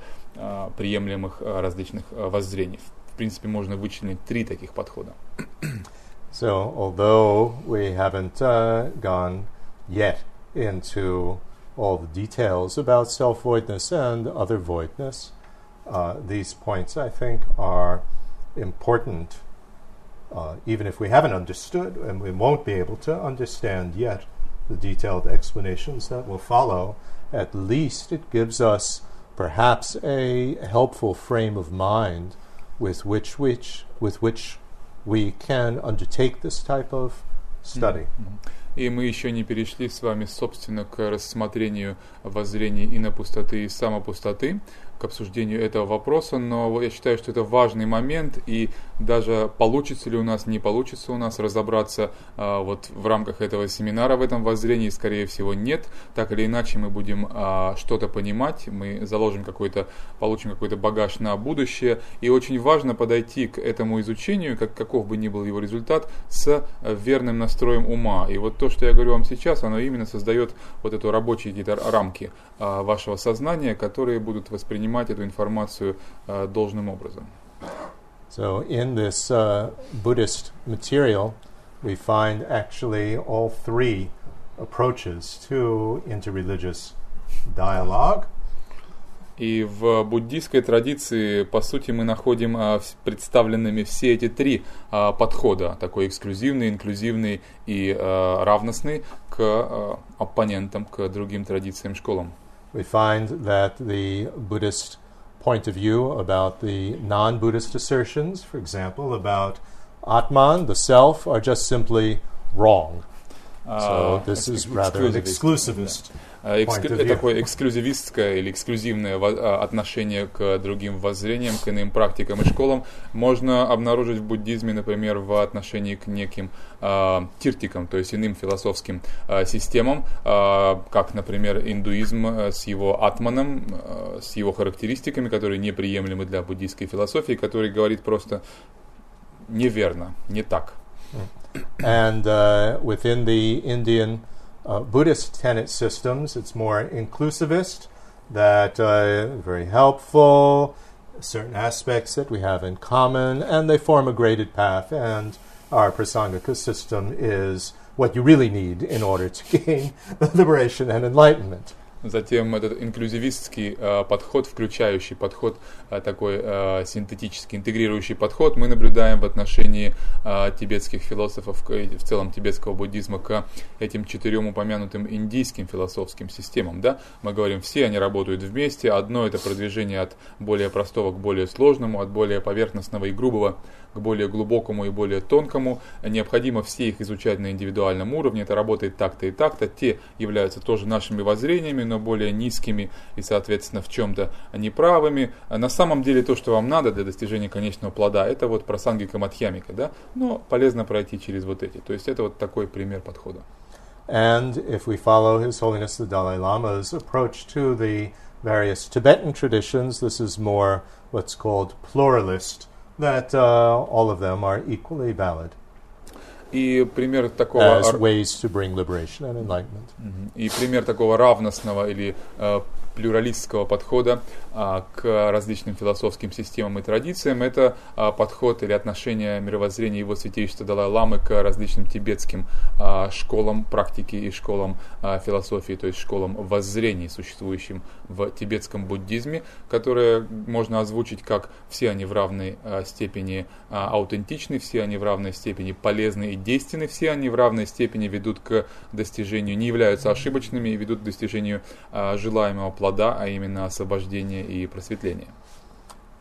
приемлемых различных воззрений. В принципе, можно вычленить три таких подхода. So, although we haven't uh, gone yet into all the details about self voidness and other voidness, uh, these points I think are important, uh, even if we haven't understood, and we won't be able to understand yet the detailed explanations that will follow. At least it gives us perhaps a helpful frame of mind with which, which with which we can undertake this type of study. Mm-hmm. И мы еще не перешли с вами, собственно, к рассмотрению воззрений и на пустоты, и самопустоты. К обсуждению этого вопроса, но я считаю, что это важный момент, и даже получится ли у нас, не получится у нас разобраться а, вот в рамках этого семинара в этом воззрении, скорее всего, нет. Так или иначе мы будем а, что-то понимать, мы заложим какой-то, получим какой-то багаж на будущее, и очень важно подойти к этому изучению, как, каков бы ни был его результат, с верным настроем ума. И вот то, что я говорю вам сейчас, оно именно создает вот эту рабочие какие-то рамки а, вашего сознания, которые будут воспринимать воспринимать эту информацию uh, должным образом. So in this uh, Buddhist material, we find actually all three approaches to interreligious dialogue. И в буддийской традиции, по сути, мы находим а, представленными все эти три а, подхода, такой эксклюзивный, инклюзивный и а, равностный к а, оппонентам, к другим традициям, школам. we find that the Buddhist point of view about the non Buddhist assertions, for example, about Atman, the self, are just simply wrong. Uh, so ah, this is rather an exclusivist. А, эксклю- view. такое эксклюзивистское или эксклюзивное а, отношение к другим воззрениям, к иным практикам и школам можно обнаружить в буддизме, например, в отношении к неким а, тиртикам, то есть иным философским а, системам, а, как, например, индуизм а, с его атманом, а, с его характеристиками, которые неприемлемы для буддийской философии, который говорит просто неверно, не так. And uh, within the Indian uh, Buddhist tenet systems, it's more inclusivist, that uh, very helpful, certain aspects that we have in common, and they form a graded path. And our Prasangika system is what you really need in order to gain liberation and enlightenment. Затем этот инклюзивистский э, подход, включающий подход, э, такой э, синтетический, интегрирующий подход, мы наблюдаем в отношении тибетских философов, в целом тибетского буддизма, к этим четырем упомянутым индийским философским системам. Да? Мы говорим, все они работают вместе. Одно это продвижение от более простого к более сложному, от более поверхностного и грубого к более глубокому и более тонкому. Необходимо все их изучать на индивидуальном уровне. Это работает так-то и так-то. Те являются тоже нашими воззрениями, но более низкими и, соответственно, в чем-то неправыми. А На самом деле то, что вам надо для достижения конечного плода, это вот просангика матхьямика, да? Но полезно пройти через вот эти. То есть это вот такой пример подхода. And if we follow His Holiness the Dalai Lama's approach to the various Tibetan traditions, this is more what's called pluralist, that uh, all of them are equally valid И пример такого as ways to bring liberation and enlightenment. И пример такого равностного или э, плюралистского подхода а, к различным философским системам и традициям. Это а, подход или отношение мировоззрения его святейшества Далай-Ламы к различным тибетским а, школам практики и школам а, философии, то есть школам воззрений, существующим в тибетском буддизме, которые можно озвучить как все они в равной а, степени а, аутентичны, все они в равной степени полезны и действенны, все они в равной степени ведут к достижению, не являются ошибочными и ведут к достижению а, желаемого плода, а именно освобождения и просветления.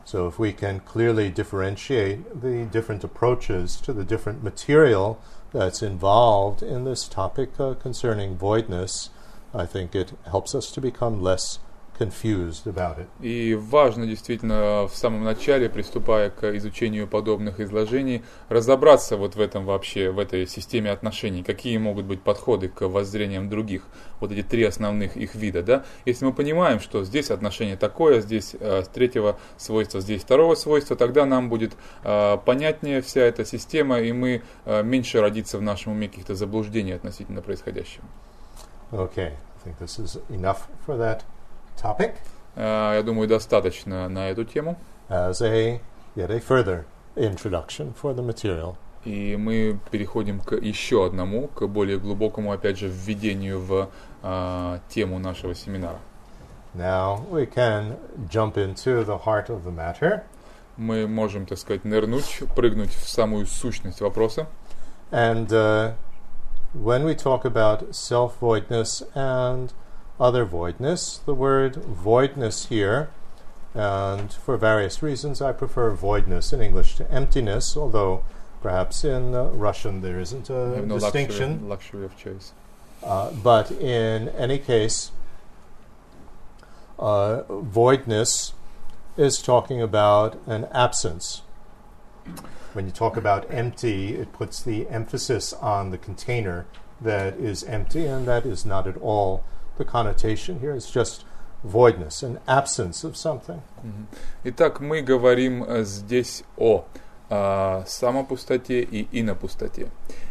So, if we can clearly differentiate the different approaches to the different material that's involved in this topic uh, concerning voidness, I think it helps us to become less confused about it. И важно действительно в самом начале, приступая к изучению подобных изложений, разобраться вот в этом вообще, в этой системе отношений, какие могут быть подходы к воззрениям других, вот эти три основных их вида, да. Если мы понимаем, что здесь отношение такое, здесь э, третьего свойства, здесь второго свойства, тогда нам будет э, понятнее вся эта система, и мы э, меньше родится в нашем уме каких-то заблуждений относительно происходящего. Okay, I think this is enough for that topic Э, я думаю, достаточно на эту тему. as a yet a further introduction for the material. И мы переходим к еще одному, к более глубокому, опять же, введению в а, тему нашего семинара. Now we can jump into the heart of the matter. Мы можем, так сказать, нырнуть, прыгнуть в самую сущность вопроса. And uh, when we talk about self voidness and other voidness, the word voidness here, and for various reasons, I prefer voidness in English to emptiness, although perhaps in uh, Russian there isn't a no luxury, distinction. luxury of choice. Uh, but in any case, uh, voidness is talking about an absence. When you talk about empty, it puts the emphasis on the container that is empty, and that is not at all the connotation here. It's just voidness, an absence of something. Мгм. Итак, мы говорим э, здесь о а, самопустоте и инопустоте.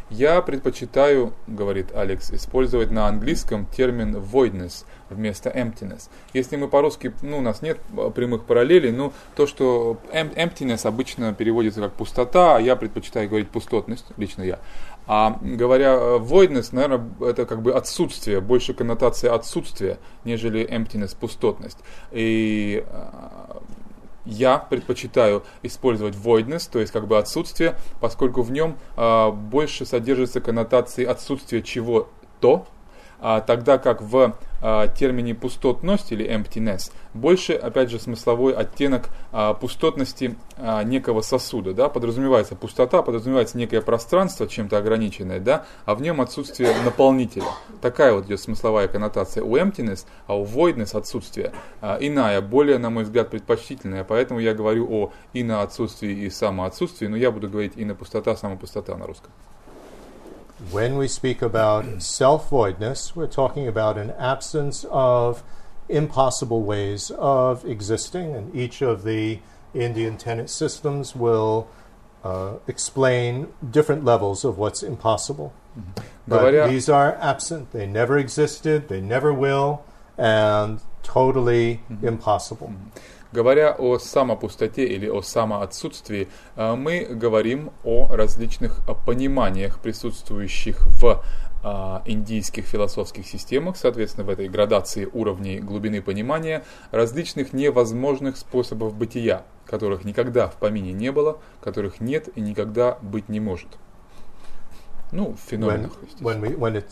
Я предпочитаю, говорит Алекс, использовать на английском термин voidness вместо emptiness. Если мы по-русски, ну, у нас нет прямых параллелей, но то, что emptiness обычно переводится как пустота, а я предпочитаю говорить пустотность, лично я. А говоря voidness, наверное, это как бы отсутствие, больше коннотация отсутствия, нежели emptiness, пустотность. И а, я предпочитаю использовать voidness, то есть как бы отсутствие, поскольку в нем а, больше содержится коннотации отсутствия чего-то, а, тогда как в а, термине пустотность или emptiness больше, опять же, смысловой оттенок а, пустотности а, некого сосуда, да, подразумевается пустота, подразумевается некое пространство, чем-то ограниченное, да, а в нем отсутствие наполнителя. Такая вот идет смысловая коннотация у emptiness, а у voidness отсутствие а, иная, более, на мой взгляд, предпочтительная, поэтому я говорю о и на отсутствии и самоотсутствии, но я буду говорить и на пустота, самопустота на русском. When we speak about self voidness, we're talking about an absence of impossible ways of existing, and each of the Indian tenet systems will uh, explain different levels of what's impossible. Mm-hmm. But these are absent, they never existed, they never will, and totally mm-hmm. impossible. Mm-hmm. Говоря о самопустоте или о самоотсутствии, э, мы говорим о различных пониманиях, присутствующих в э, индийских философских системах, соответственно, в этой градации уровней глубины понимания, различных невозможных способов бытия, которых никогда в помине не было, которых нет и никогда быть не может. Ну, в феноменах. When, when we, when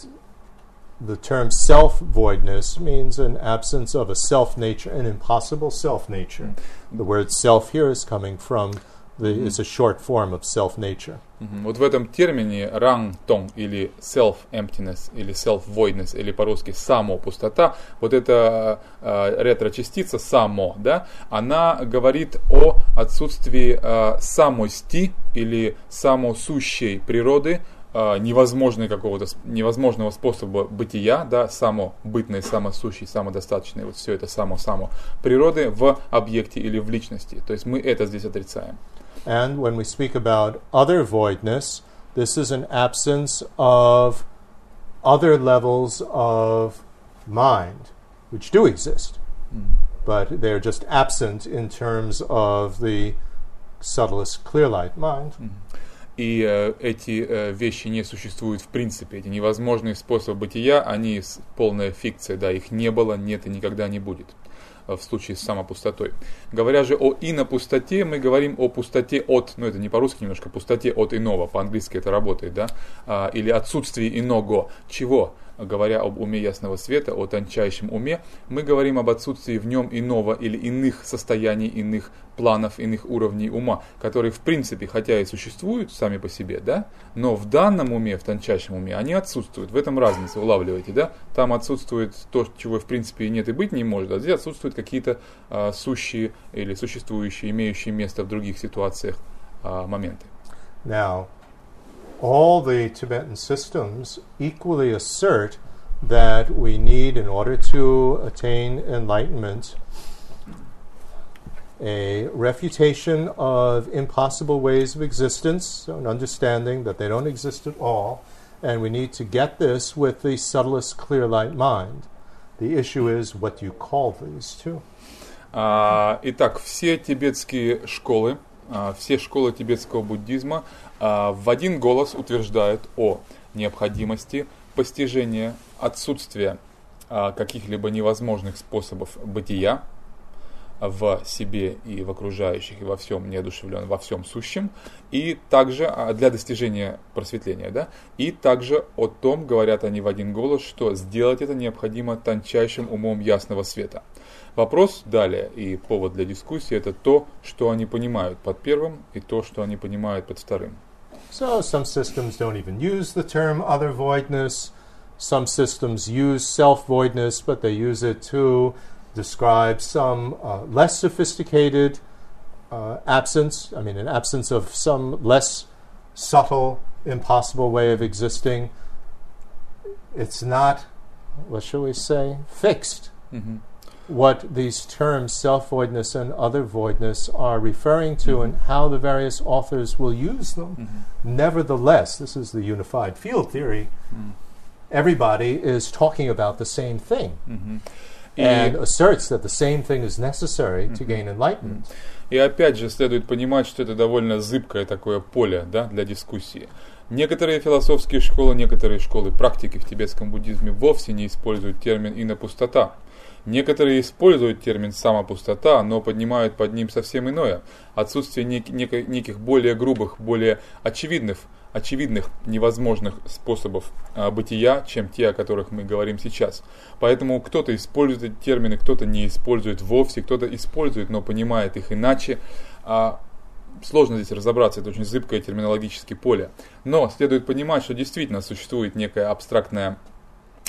the term self voidness means an absence of a self nature, an impossible self nature. Mm. The word self here is coming from the, mm. is a short form of self nature. Mm-hmm. Вот в этом термине рангтон или self-emptiness или self-voidness или по-русски само пустота, вот эта э, ретро-частица само, да, она говорит о отсутствии э, самости или самосущей природы э, невозможной какого-то невозможного способа бытия, да, самобытной, самосущей, самодостаточной, вот все это само-само природы в объекте или в личности. То есть мы это здесь отрицаем. And when we speak about other voidness, this is an absence of other levels of mind, which do exist, mm. but they're just absent in terms of the subtlest clear light mind. Mm. И э, эти э, вещи не существуют в принципе, эти невозможные способы бытия, они полная фикция, да, их не было, нет и никогда не будет э, в случае с самопустотой. Говоря же о инопустоте, мы говорим о пустоте от, ну это не по-русски немножко, пустоте от иного, по-английски это работает, да, а, или отсутствии иного. Чего? Говоря об уме ясного света, о тончайшем уме, мы говорим об отсутствии в нем иного или иных состояний, иных планов, иных уровней ума, которые в принципе, хотя и существуют сами по себе, да, но в данном уме, в тончайшем уме, они отсутствуют. В этом разница, улавливаете, да? Там отсутствует то, чего в принципе нет и быть не может, а здесь отсутствуют какие-то а, сущие или существующие, имеющие место в других ситуациях а, моменты. Now, all the Tibetan systems equally assert that we need, in order to attain enlightenment, a refutation of impossible ways of existence, so an understanding that they don't exist at all, and we need to get this with the subtlest clear light mind. The issue is what do you call these two? Uh, итак, все тибетские школы, uh, все школы тибетского буддизма А, в один голос утверждают о необходимости постижения отсутствия а, каких-либо невозможных способов бытия в себе и в окружающих, и во всем неодушевлен, во всем сущем, и также а, для достижения просветления, да, и также о том, говорят они в один голос, что сделать это необходимо тончайшим умом ясного света. Вопрос далее и повод для дискуссии это то, что они понимают под первым, и то, что они понимают под вторым. So some systems don't even use the term other voidness. Some systems use self voidness, but they use it to describe some uh, less sophisticated uh, absence. I mean, an absence of some less subtle, impossible way of existing. It's not, what shall we say, fixed. Mm-hmm what these terms, self voidness and other voidness, are referring to and how the various authors will use them. Nevertheless, this is the unified field theory. Everybody is talking about the same thing И- and asserts that the same thing is necessary to gain enlightenment. И опять же следует понимать, что это довольно зыбкое такое поле да, для дискуссии. Некоторые философские школы, некоторые школы практики в тибетском буддизме вовсе не используют термин «инопустота». Некоторые используют термин «самопустота», но поднимают под ним совсем иное – отсутствие нек- неко- неких более грубых, более очевидных, очевидных невозможных способов а, бытия, чем те, о которых мы говорим сейчас. Поэтому кто-то использует эти термины, кто-то не использует вовсе, кто-то использует, но понимает их иначе. А, сложно здесь разобраться, это очень зыбкое терминологическое поле. Но следует понимать, что действительно существует некая абстрактная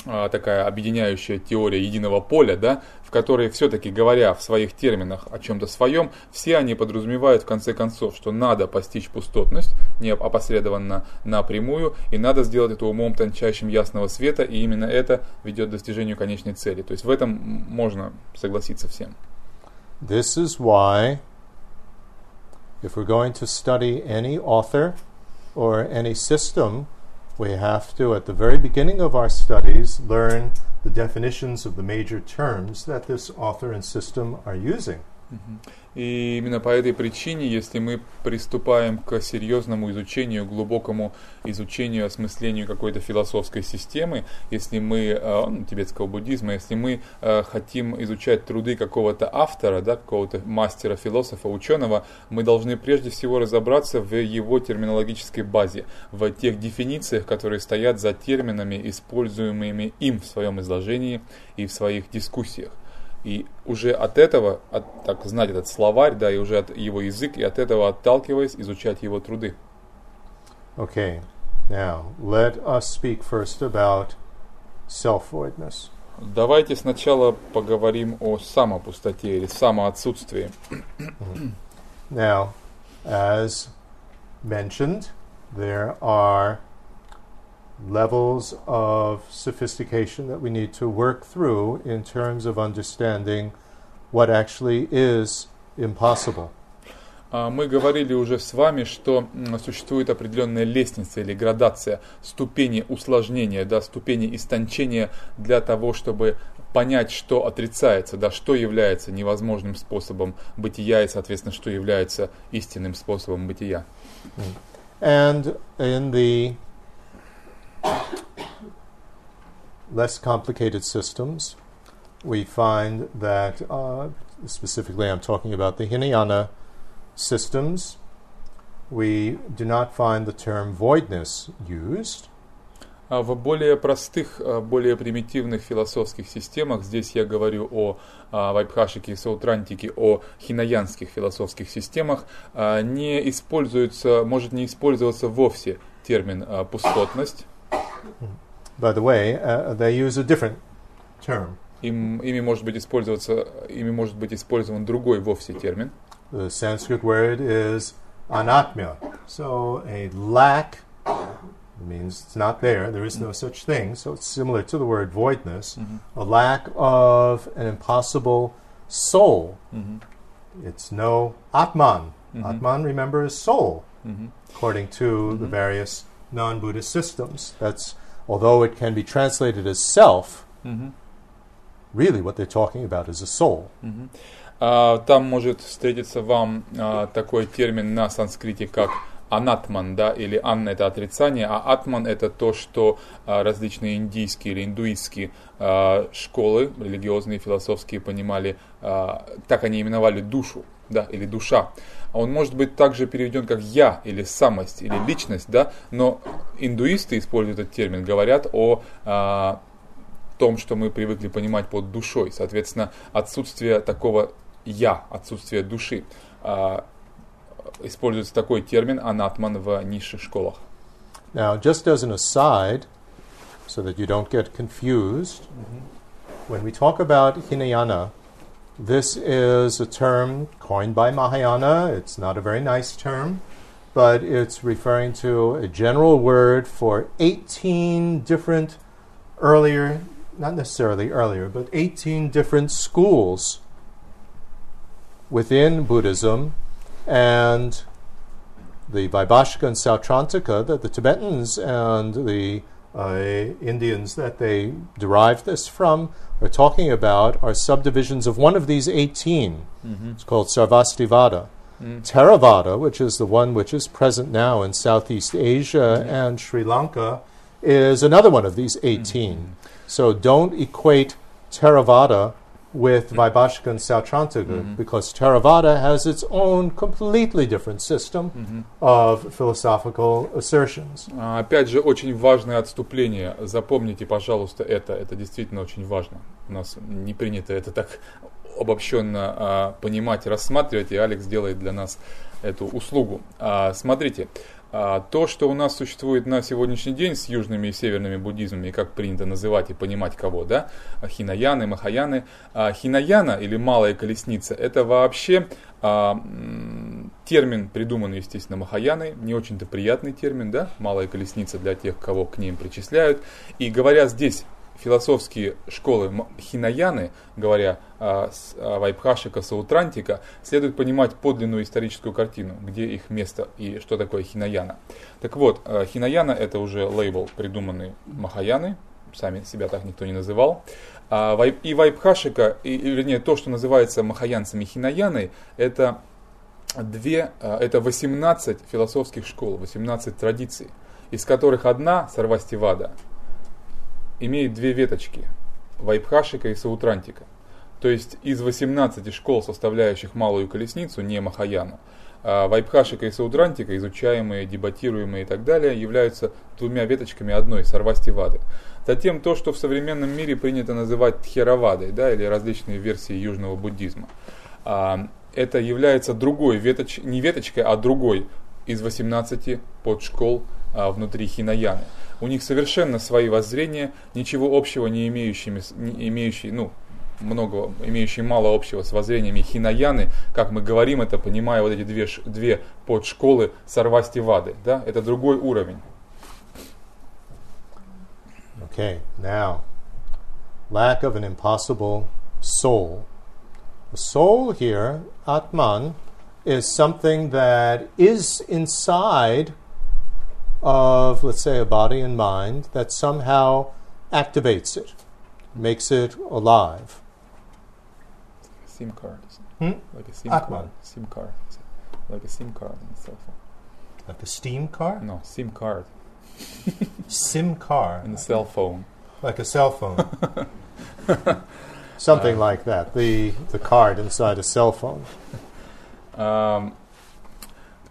такая объединяющая теория единого поля, да, в которой все-таки говоря в своих терминах о чем-то своем, все они подразумевают в конце концов, что надо постичь пустотность, не опосредованно напрямую, и надо сделать это умом тончайшим ясного света, и именно это ведет к достижению конечной цели. То есть в этом можно согласиться всем. This is why, if we're going to study any author or any system, we have to, at the very beginning of our studies, learn the definitions of the major terms that this author and system are using. Mm-hmm. И именно по этой причине, если мы приступаем к серьезному изучению, глубокому изучению, осмыслению какой-то философской системы, если мы, ну, тибетского буддизма, если мы э, хотим изучать труды какого-то автора, да, какого-то мастера, философа, ученого, мы должны прежде всего разобраться в его терминологической базе, в тех дефинициях, которые стоят за терминами, используемыми им в своем изложении и в своих дискуссиях. И уже от этого, от, так знать этот словарь, да, и уже от его язык, и от этого отталкиваясь, изучать его труды. Okay, now let us speak first about self voidness. Давайте сначала поговорим о самопустоте или самоотсутствии. Now, as mentioned, there are levels of sophistication that we need to work through in terms of understanding what actually is impossible. А, Мы говорили уже с вами, что существует определенная лестница или градация, ступени усложнения, да, ступени истончения для того, чтобы понять, что отрицается, да, что является невозможным способом бытия и, соответственно, что является истинным способом бытия. And in the less complicated systems, we find that, uh, specifically, I'm talking about the Hinayana systems, we do not find the term voidness used. А В более простых, а, более примитивных философских системах, здесь я говорю о а, Вайбхашике и Саутрантике, о хинаянских философских системах, не используется, может не использоваться вовсе термин пустотность. By the way, uh, they use a different term. Им, ими может быть использоваться, ими может быть использован другой вовсе термин. The Sanskrit word is anatmya. So a lack means it's not there, there is no such thing. So it's similar to the word voidness. A lack of an impossible soul. It's no Atman. Atman, remember, is soul, according to the various non Buddhist systems. That's, although it can be translated as self, really what they're talking about is a soul. А, Там может встретиться вам а, такой термин на санскрите, как анатман, да, или анна это отрицание, а атман это то, что а, различные индийские или индуистские а, школы, религиозные, философские понимали, а, так они именовали душу, да, или душа. А Он может быть также переведен как я, или самость, или личность, да, но индуисты используют этот термин, говорят о а, том, что мы привыкли понимать под душой. Соответственно, отсутствие такого я, отсутствие души. А, Используется такой термин анатман в низших школах. Now, just as an aside, so that you don't get confused, when we talk about Hinayana, this is a term coined by Mahayana. It's not a very nice term, but it's referring to a general word for 18 different earlier not necessarily earlier, but 18 different schools within Buddhism and the Vaibhashika and Sautrantika that the Tibetans and the uh, Indians that they derived this from are talking about are subdivisions of one of these 18. Mm-hmm. It's called Sarvastivada. Mm. Theravada, which is the one which is present now in Southeast Asia mm-hmm. and Sri Lanka, is another one of these 18. Mm-hmm. So don't equate Theravada with Vaibhashika and Sautrantika because Theravada has its own completely different system of philosophical assertions. А, Опять же, очень важное отступление. Запомните, пожалуйста, это. Это действительно очень важно. У нас не принято это так обобщенно а, понимать рассматривать, и Алекс делает для нас эту услугу. А, смотрите, то, что у нас существует на сегодняшний день с южными и северными буддизмами, как принято называть и понимать кого, да, а, хинаяны, махаяны. А, хинаяна или малая колесница, это вообще а, термин, придуманный, естественно, Махаяной, не очень-то приятный термин, да, малая колесница для тех, кого к ним причисляют. И говоря здесь философские школы Хинаяны, говоря о, с- о Вайбхашика Саутрантика, следует понимать подлинную историческую картину, где их место и что такое Хинаяна. Так вот, э, Хинаяна это уже лейбл, придуманный Махаяны, сами себя так никто не называл. А и Вайбхашика, и, вернее, то, что называется махаянцами Хинаяной, это две, а, это 18 философских школ, 18 традиций, из которых одна, Сарвастивада, имеет две веточки, Вайбхашика и Саутрантика. То есть из 18 школ, составляющих малую колесницу, не Махаяну, а Вайбхашика и Саутрантика, изучаемые, дебатируемые и так далее, являются двумя веточками одной Сарвастивады. Затем то, что в современном мире принято называть Тхеравадой, да, или различные версии южного буддизма. А, это является другой веточ, не веточкой, а другой из 18 подшкол а, внутри Хинаяны. У них совершенно свои воззрения, ничего общего не имеющими, не имеющие, ну, много, имеющие мало общего с воззрениями Хинаяны, как мы говорим это, понимая вот эти две, две подшколы Сарвастивады, да, это другой уровень. Okay, now, lack of an impossible soul. The soul here, Atman, is something that is inside of, let's say, a body and mind that somehow activates it, makes it alive. SIM card, Hmm? like a SIM Atman. card, SIM card, like a SIM card in a cell phone. Like a steam car? No, SIM card SIM car. in a cell phone. Like a cell phone. Something like that. The, the card inside a cell phone. Ам,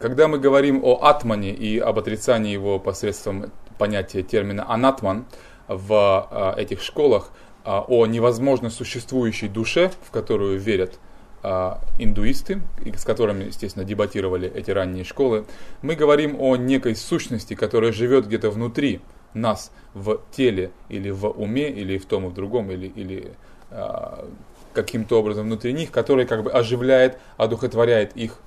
Когда мы говорим о атмане и об отрицании его посредством понятия термина анатман в а, этих школах, а, о невозможно существующей душе, в которую верят а, индуисты, с которыми, естественно, дебатировали эти ранние школы, мы говорим о некой сущности, которая живет где-то внутри нас, в теле или в уме, или в том и в другом, или, или каким-то образом внутри них, который как бы оживляет, одухотворяет их,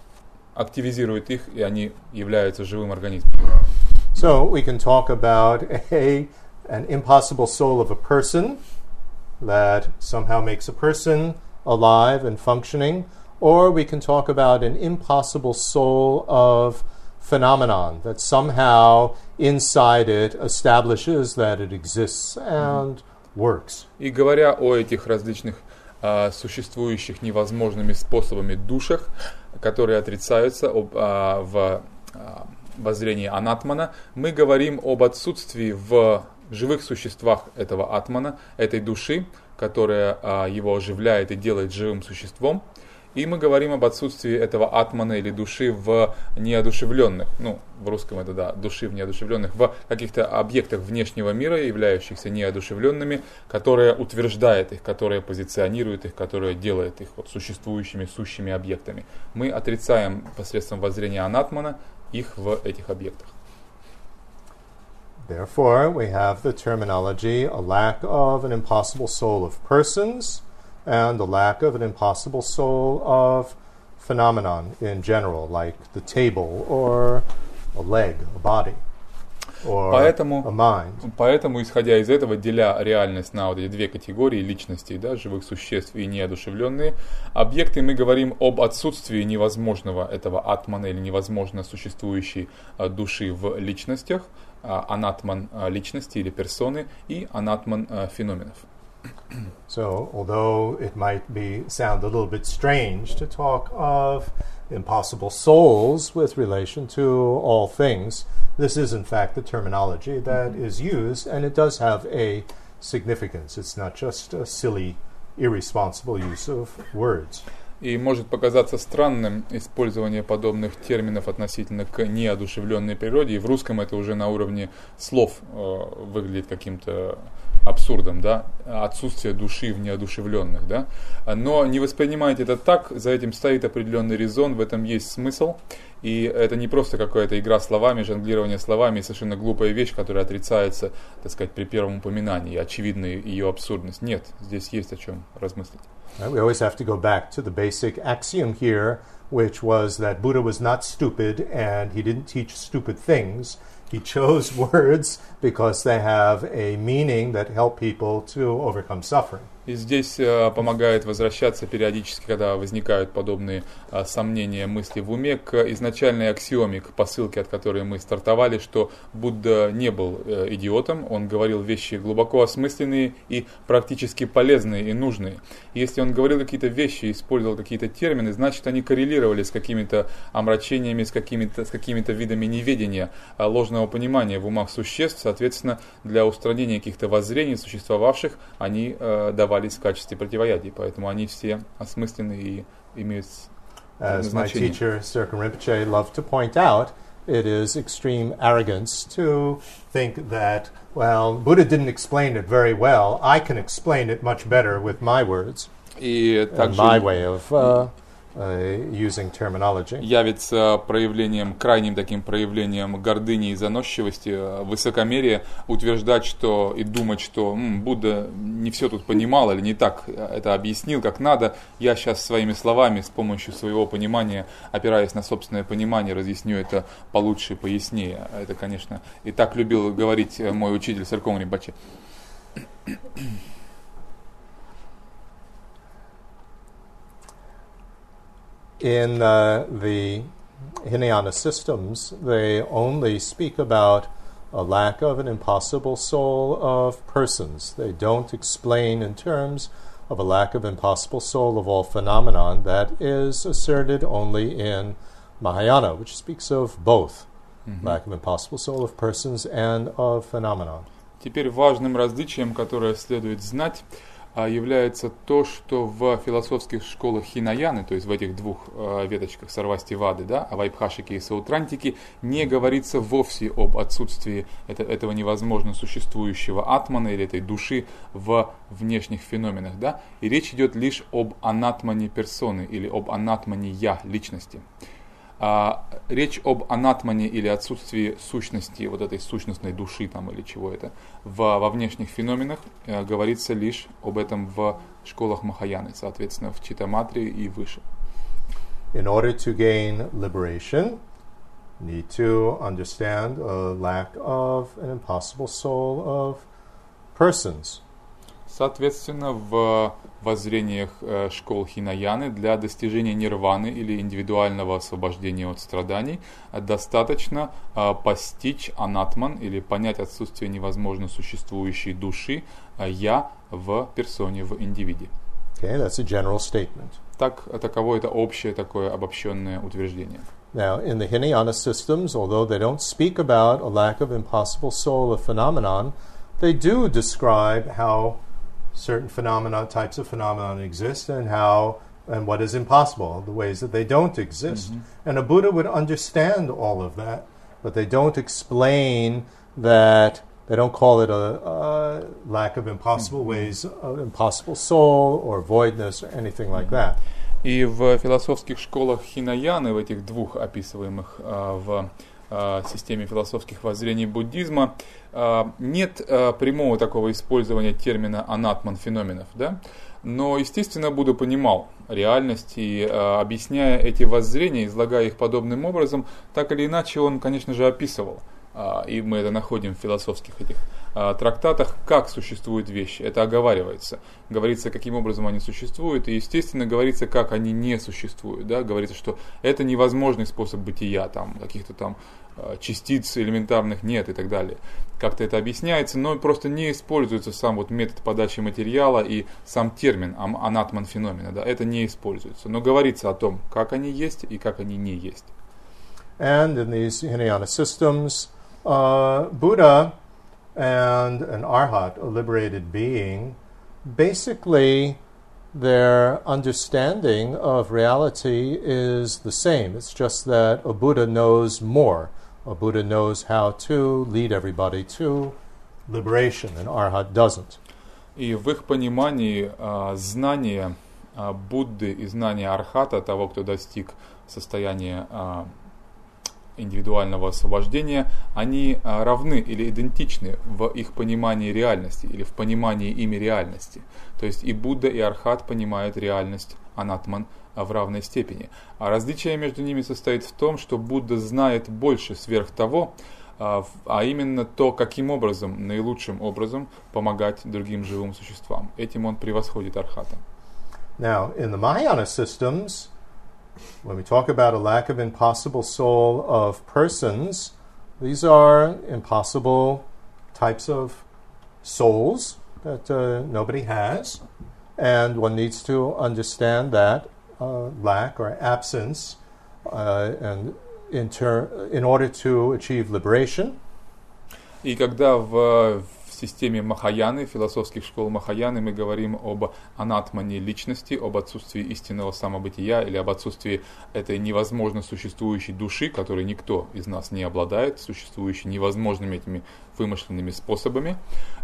активизирует их, и они являются живым организмом. So we can talk about a an impossible soul of a person that somehow makes a person alive and functioning, or we can talk about an impossible soul of phenomenon that somehow inside it establishes that it exists and works. И говоря о этих различных а, существующих невозможными способами душах, которые отрицаются об- а, в а, воззрении анатмана, мы говорим об отсутствии в живых существах этого атмана, этой души, которая а, его оживляет и делает живым существом. И мы говорим об отсутствии этого атмана или души в неодушевленных, ну, в русском это да, души в неодушевленных, в каких-то объектах внешнего мира, являющихся неодушевленными, которая утверждает их, которая позиционирует их, которая делает их вот существующими, сущими объектами. Мы отрицаем посредством воззрения анатмана их в этих объектах. Therefore, we have the terminology a lack of an impossible soul of persons and a lack of an impossible soul of phenomenon in general, like the table or a leg, a body. or Поэтому- a mind. Поэтому, исходя из этого, деля реальность на вот эти две категории личностей, да, живых существ и неодушевленные объекты, мы говорим об отсутствии невозможного этого атмана или невозможно существующей а, души в личностях, а, анатман а, личности или персоны и анатман феноменов. So, although it might be sound a little bit strange to talk of impossible souls with relation to all things, this is in fact the terminology that is used, and it does have a significance. It's not just a silly, irresponsible use of words. И может показаться странным использование подобных терминов относительно к неодушевленной природе. И в русском это уже на уровне слов э, выглядит каким-то абсурдом, да, отсутствие души в неодушевленных, да. Но не воспринимайте это так, за этим стоит определенный резон, в этом есть смысл. И это не просто какая-то игра словами, жонглирование словами, совершенно глупая вещь, которая отрицается, так сказать, при первом упоминании, очевидная ее абсурдность. Нет, здесь есть о чем размыслить. We always have to go back to the basic axiom here, which was that Buddha was not stupid and he didn't teach stupid things. He chose words because they have a meaning that help people to overcome suffering. И здесь э, помогает возвращаться периодически, когда возникают подобные э, сомнения, мысли в уме, к изначальной аксиоме, к посылке, от которой мы стартовали, что Будда не был э, идиотом, он говорил вещи глубоко осмысленные и практически полезные и нужные. Если он говорил какие-то вещи, использовал какие-то термины, значит они коррелировали с какими-то омрачениями, с какими-то, с какими-то видами неведения, э, ложного понимания в умах существ, соответственно, для устранения каких-то воззрений, существовавших, они э, давались в качестве противоядий, поэтому они все осмысленны и имеют с- As my значение. teacher, Sirkin Rinpoche, loved to point out, it is extreme arrogance to think that, well, Buddha didn't explain it very well. I can explain it much better with my words И and также my way of uh, uh, using terminology. явится проявлением, крайним таким проявлением гордыни и заносчивости, э, высокомерия, утверждать, что и думать, что «М, Будда не все тут понимал или не так это объяснил, как надо, я сейчас своими словами, с помощью своего понимания, опираясь на собственное понимание, разъясню это получше, пояснее. Это, конечно, и так любил говорить э, мой учитель Сарком Рибачи. In uh, the Hinayana systems, they only speak about a lack of an impossible soul of persons. They don't explain in terms of a lack of impossible soul of all phenomenon. That is asserted only in Mahayana, which speaks of both lack of impossible soul of persons and of phenomenon. Теперь важным различием, которое следует знать, а, является то, что в философских школах Хинаяны, то есть в этих двух а, веточках Сарвастивады, да, о Вайбхашике и Саутрантике, не говорится вовсе об отсутствии это- этого невозможно существующего атмана или этой души в внешних феноменах. Да? И речь идет лишь об анатмане персоны или об анатмане я, личности. А, речь об анатмане или отсутствии сущности, вот этой сущностной души там или чего это, в, во внешних феноменах э, говорится лишь об этом в школах Махаяны, соответственно, в Читаматре и выше. In order to gain liberation, need to understand a lack of an impossible soul of persons. Соответственно, в воззрениях э, школ Хинаяны для достижения нирваны или индивидуального освобождения от страданий достаточно э, постичь анатман или понять отсутствие невозможно существующей души э, я в персоне, в индивиде. Okay, that's a general statement. Так, таково это общее такое обобщенное утверждение. Now, in the Hinayana systems, although they don't speak about a lack of impossible soul of phenomenon, they do describe how certain phenomena, types of phenomenon exist, and how and what is impossible, the ways that they don't exist. And a Buddha would understand all of that, but they don't explain that. They don't call it a, a lack of impossible ways, of impossible soul, or voidness, or anything like that. И в философских школах Хинаяны, в этих двух описываемых а, в а, системе философских воззрений буддизма, а, нет а, прямого такого использования термина анатман феноменов. Да? Но, естественно, Будда понимал реальность и а, объясняя эти воззрения, излагая их подобным образом, так или иначе он, конечно же, описывал а, и мы это находим в философских этих а, трактатах, как существуют вещи. Это оговаривается. Говорится, каким образом они существуют, и, естественно, говорится, как они не существуют. Да? Говорится, что это невозможный способ бытия, там, каких-то там а, частиц элементарных нет и так далее. Как-то это объясняется, но просто не используется сам вот метод подачи материала и сам термин анатман феномена. Да? Это не используется. Но говорится о том, как они есть и как они не есть. And in these Hinayana systems, uh, Buddha and an arhat, a liberated being, basically their understanding of reality is the same. It's just that a Buddha knows more. A Buddha knows how to lead everybody to liberation, and Arhat doesn't. И в их понимании uh, знание uh, Будды и знание Архата, того, кто достиг состояния uh, индивидуального освобождения, они а, равны или идентичны в их понимании реальности или в понимании ими реальности. То есть и Будда, и Архат понимают реальность анатман а, в равной степени. А различие между ними состоит в том, что Будда знает больше сверх того, а, а именно то, каким образом, наилучшим образом помогать другим живым существам. Этим он превосходит Архата. Now, in the Mahayana systems, when we talk about a lack of impossible soul of persons, these are impossible types of souls that uh, nobody has. And one needs to understand that uh, lack or absence uh, and in, ter- in order to achieve liberation. И когда в системе Махаяны, философских школ Махаяны, мы говорим об анатмане личности, об отсутствии истинного самобытия или об отсутствии этой невозможно существующей души, которой никто из нас не обладает, существующей невозможными этими вымышленными способами.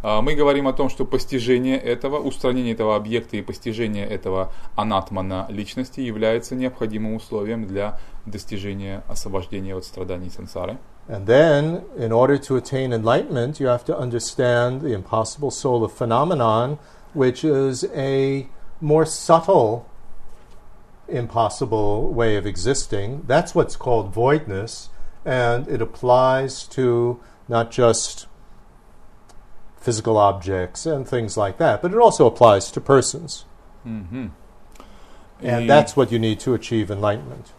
А, мы говорим о том, что постижение этого, устранение этого объекта и постижение этого анатмана личности является необходимым условием для достижения освобождения от страданий сансары. And then, in order to attain enlightenment, you have to understand the impossible soul of phenomenon, which is a more subtle, impossible way of existing. That's what's called voidness, and it applies to not just physical objects and things like that, but it also applies to persons. Mm-hmm. And that's what you need to achieve enlightenment.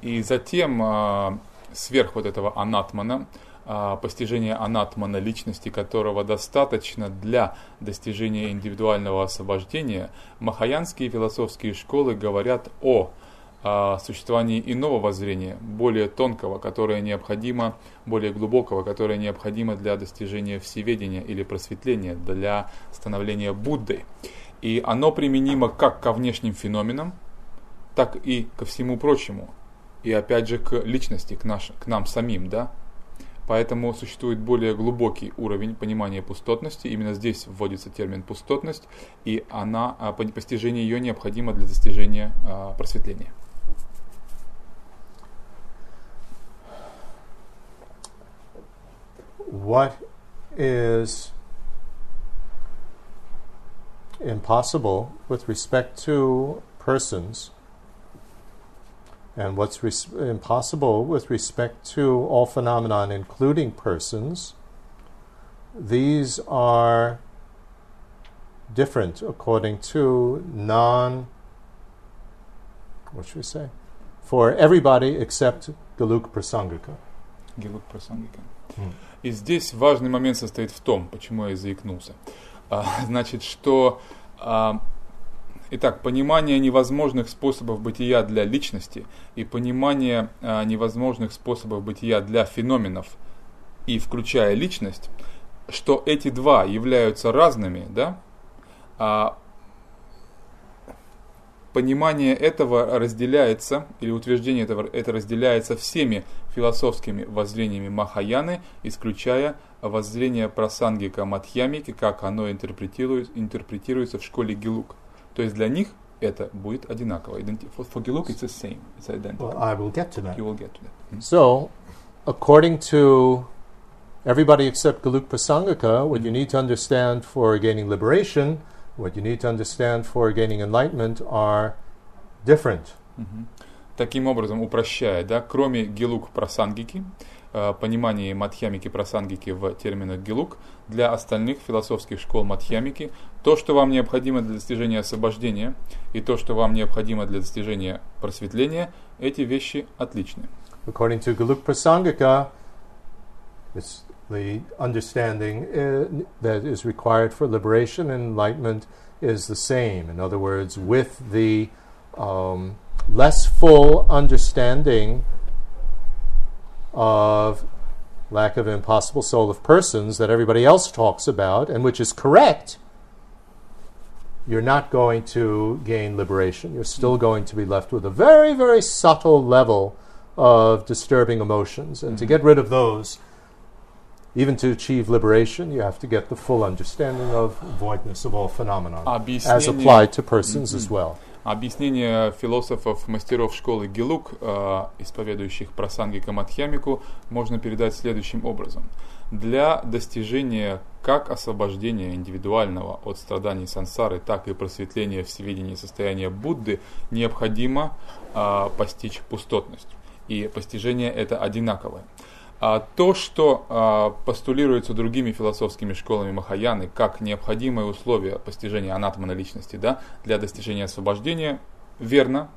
И затем сверх вот этого анатмана, а, постижение анатмана личности, которого достаточно для достижения индивидуального освобождения, махаянские философские школы говорят о, о существовании иного воззрения, более тонкого, которое необходимо, более глубокого, которое необходимо для достижения всеведения или просветления, для становления Буддой. И оно применимо как ко внешним феноменам, так и ко всему прочему, и опять же к личности, к, наш, к нам самим, да. Поэтому существует более глубокий уровень понимания пустотности. Именно здесь вводится термин пустотность, и она, а, постижение ее необходимо для достижения а, просветления. What is impossible with respect to persons and what's res- impossible with respect to all phenomenon, including persons, these are different according to non, what should we say? For everybody except Galuk Prasangika. Гелук Прасангика. И здесь важный момент состоит в том, почему я заикнулся. А, значит, что а, Итак, понимание невозможных способов бытия для личности и понимание а, невозможных способов бытия для феноменов, и включая личность, что эти два являются разными, да, а понимание этого разделяется, или утверждение этого это разделяется всеми философскими воззрениями Махаяны, исключая воззрение Прасангика Мадхьямики, как оно интерпретируется в школе Гилук. То есть для них это будет одинаково. For, for Giluk it's the same. It's identical. Well, I will get to that. You will get to that. Mm-hmm. So, according to everybody except Galuk Prasangika, what you need to understand for gaining liberation, what you need to understand for gaining enlightenment are different. Mm-hmm. Таким образом, упрощая, да, кроме Гелук Прасангики, э, понимании мадхьямики прасангики в терминах гелук, для остальных философских школ мадхьямики то, что вам необходимо для достижения освобождения и то, что вам необходимо для достижения просветления, эти вещи отличны. According to Galuk Prasangika, it's the understanding uh, that is required for liberation and enlightenment is the same. In other words, with the um, less full understanding of lack of impossible soul of persons that everybody else talks about, and which is correct, you're not going to gain liberation. You're still going to be left with a very, very subtle level of disturbing emotions. And mm-hmm. to get rid of those, even to achieve liberation, you have to get the full understanding of voidness of all phenomena, as applied to persons mm-hmm. as well. Объяснение философов, мастеров школы Гелук, э, исповедующих прасангика Мадхьямику, можно передать следующим образом. Для достижения как освобождения индивидуального от страданий сансары, так и просветления в сведении состояния Будды необходимо э, постичь пустотность. И постижение это одинаковое. А то, что а, постулируется другими философскими школами Махаяны как необходимое условие постижения анатомы личности да, для достижения освобождения, верно.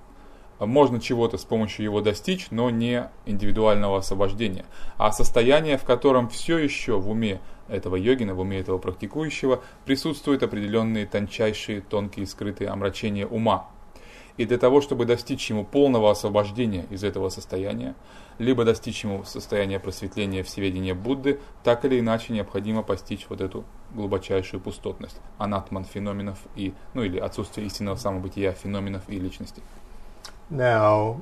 Можно чего-то с помощью его достичь, но не индивидуального освобождения, а состояние, в котором все еще в уме этого йогина, в уме этого практикующего, присутствуют определенные тончайшие, тонкие, скрытые омрачения ума, и для того, чтобы достичь ему полного освобождения из этого состояния, либо достичь ему состояния просветления в сведении Будды, так или иначе необходимо постичь вот эту глубочайшую пустотность, анатман феноменов и, ну или отсутствие истинного самобытия феноменов и личности. Now,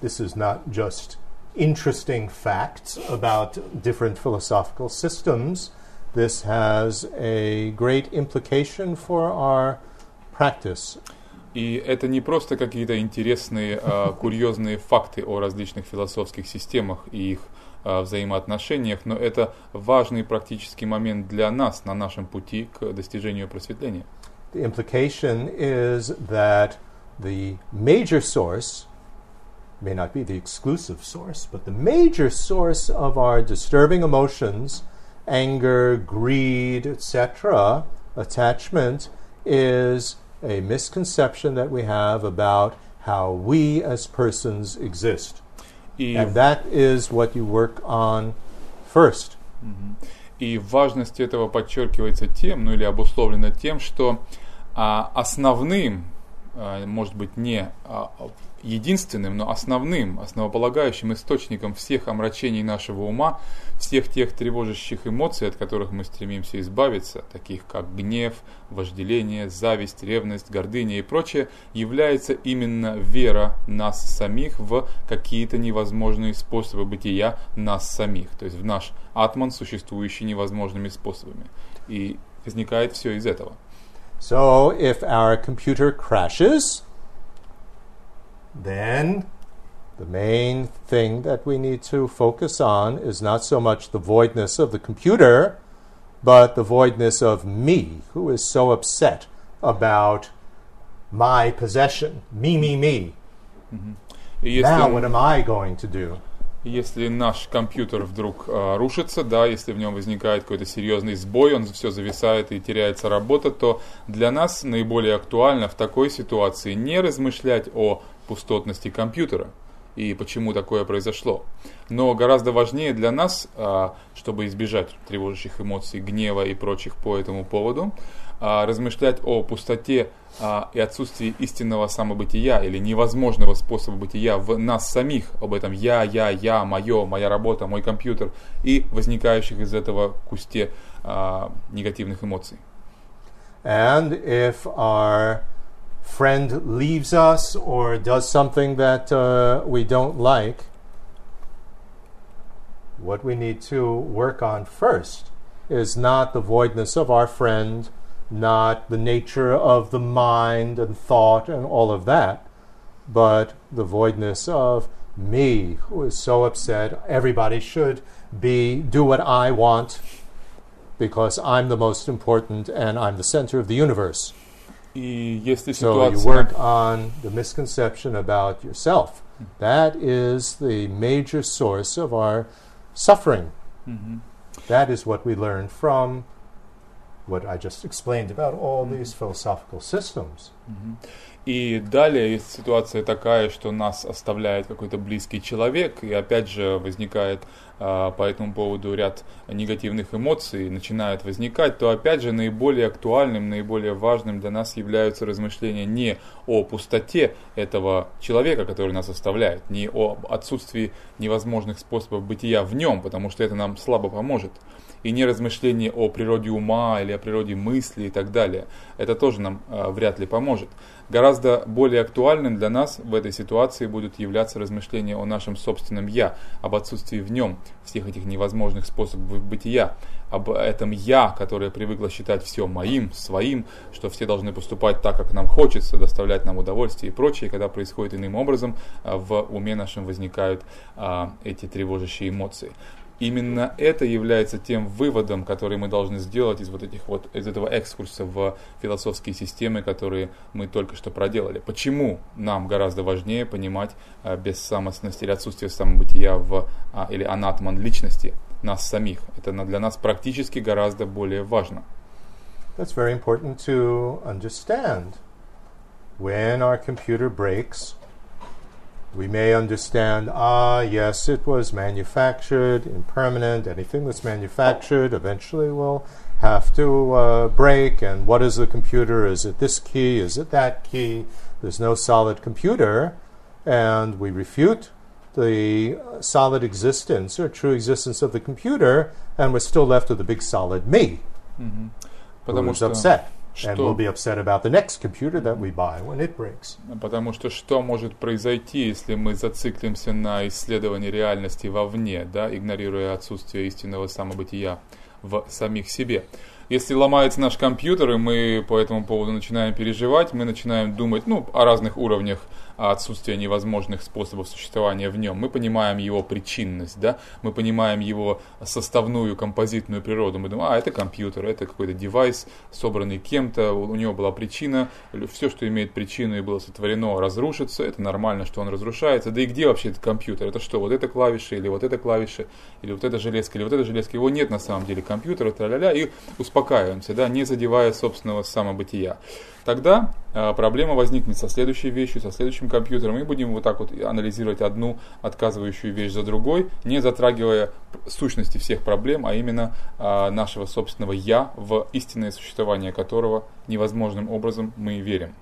this is not just interesting facts about different philosophical systems. This has a great implication for our practice. И это не просто какие-то интересные, э, курьезные факты о различных философских системах и их э, взаимоотношениях, но это важный практический момент для нас на нашем пути к достижению просветления. The implication is that the major source may not be the exclusive source, but the major source of our disturbing emotions, anger, greed, etc., attachment, is a misconception that we have about how we as persons exist. И, And that is what you work on first. и важность этого подчеркивается тем, ну или обусловлена тем, что а, основным, а, может быть не а, единственным, но основным, основополагающим источником всех омрачений нашего ума, всех тех тревожащих эмоций, от которых мы стремимся избавиться, таких как гнев, вожделение, зависть, ревность, гордыня и прочее, является именно вера нас самих в какие-то невозможные способы бытия нас самих, то есть в наш атман, существующий невозможными способами. И возникает все из этого. So if our computer crashes, then the main thing that we need to focus on is not so much the voidness of the computer, but the voidness of me, who is so upset about my possession. Me, me, me. Если, Now, what am I going to do? если наш компьютер вдруг э, рушится, да, если в нем возникает какой-то серьезный сбой, он все зависает и теряется работа, то для нас наиболее актуально в такой ситуации не размышлять о пустотности компьютера и почему такое произошло. Но гораздо важнее для нас, а, чтобы избежать тревожащих эмоций, гнева и прочих по этому поводу, а, размышлять о пустоте а, и отсутствии истинного самобытия или невозможного способа бытия в нас самих, об этом я, я, я, мое, моя работа, мой компьютер и возникающих из этого кусте негативных эмоций. And if our friend leaves us or does something that uh, we don't like, what we need to work on first is not the voidness of our friend, not the nature of the mind and thought and all of that, but the voidness of me, who is so upset. Everybody should be do what I want because I'm the most important and I'm the center of the universe jeste situacija. So you work on the misconception about yourself. Mm -hmm. That is the major source of our suffering. Mm -hmm. That is what we learn from what I just explained about all mm -hmm. these philosophical systems. Mm-hmm. И далее есть ситуация такая, что нас оставляет какой-то близкий человек, и опять же возникает а, по этому поводу ряд негативных эмоций, начинают возникать, то опять же наиболее актуальным, наиболее важным для нас являются размышления не о пустоте этого человека, который нас оставляет, не о отсутствии невозможных способов бытия в нем, потому что это нам слабо поможет, и не размышления о природе ума или о природе мысли и так далее. Это тоже нам а, вряд ли поможет. Гораздо более актуальным для нас в этой ситуации будут являться размышления о нашем собственном «я», об отсутствии в нем всех этих невозможных способов бытия, об этом «я», которое привыкло считать все моим, своим, что все должны поступать так, как нам хочется, доставлять нам удовольствие и прочее. Когда происходит иным образом, а, в уме нашем возникают а, эти тревожащие эмоции. Именно это является тем выводом, который мы должны сделать из вот этих вот из этого экскурса в философские системы, которые мы только что проделали. Почему нам гораздо важнее понимать а, бессамостность или отсутствие самобытия в а, или анатман личности нас самих? Это для нас практически гораздо более важно. That's very important to understand. When our computer breaks, we may understand, ah, yes, it was manufactured, impermanent. Anything that's manufactured eventually will have to uh, break. And what is the computer? Is it this key? Is it that key? There's no solid computer. And we refute the uh, solid existence or true existence of the computer, and we're still left with a big solid me Потому who's что upset. And we'll be upset about the next computer that we buy when it breaks. Потому что что может произойти, если мы зациклимся на исследовании реальности вовне, да, игнорируя отсутствие истинного самобытия в самих себе? Если ломается наш компьютер, и мы по этому поводу начинаем переживать, мы начинаем думать ну, о разных уровнях отсутствия невозможных способов существования в нем. Мы понимаем его причинность, да? мы понимаем его составную композитную природу. Мы думаем, а, это компьютер, это какой-то девайс, собранный кем-то, у него была причина, все, что имеет причину и было сотворено, разрушится, это нормально, что он разрушается. Да и где вообще этот компьютер? Это что, вот эта клавиша, или вот эта клавиша, или вот эта железка, или вот эта железка? Его нет на самом деле компьютера, тра-ля-ля, и успокаиваемся, да, не задевая собственного самобытия. Тогда э, проблема возникнет со следующей вещью, со следующим компьютером, и будем вот так вот анализировать одну отказывающую вещь за другой, не затрагивая сущности всех проблем, а именно э, нашего собственного «я», в истинное существование которого невозможным образом мы верим.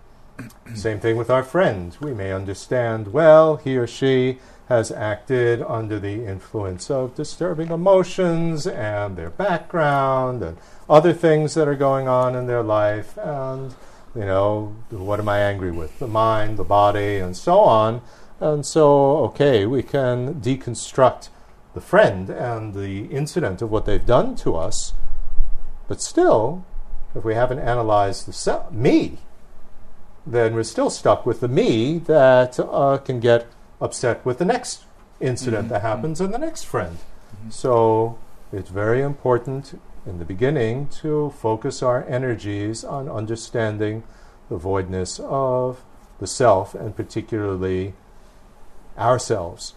Same thing with our friend. We may understand, well, he or she has acted under the influence of disturbing emotions and their background and other things that are going on in their life. And, you know, what am I angry with? The mind, the body, and so on. And so, okay, we can deconstruct the friend and the incident of what they've done to us. But still, if we haven't analyzed the se- me, then we're still stuck with the me that uh, can get upset with the next incident Mhm, that happens and the next friend. So it's very important in the beginning to focus our energies on understanding the voidness of the self and particularly ourselves.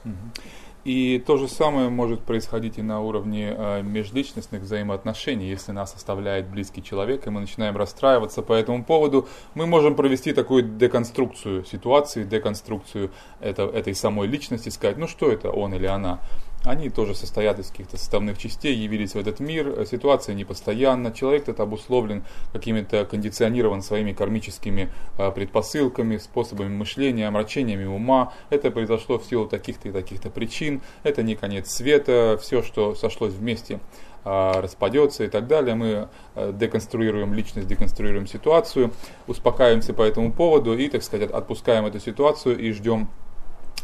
И то же самое может происходить и на уровне э, межличностных взаимоотношений. Если нас оставляет близкий человек, и мы начинаем расстраиваться по этому поводу, мы можем провести такую деконструкцию ситуации, деконструкцию это, этой самой личности, сказать, ну что это, он или она. Они тоже состоят из каких-то составных частей, явились в этот мир, ситуация непостоянна, человек этот обусловлен какими-то, кондиционирован своими кармическими э, предпосылками, способами мышления, омрачениями ума. Это произошло в силу таких-то и таких-то причин, это не конец света, все, что сошлось вместе, э, распадется и так далее. Мы э, деконструируем личность, деконструируем ситуацию, успокаиваемся по этому поводу и, так сказать, отпускаем эту ситуацию и ждем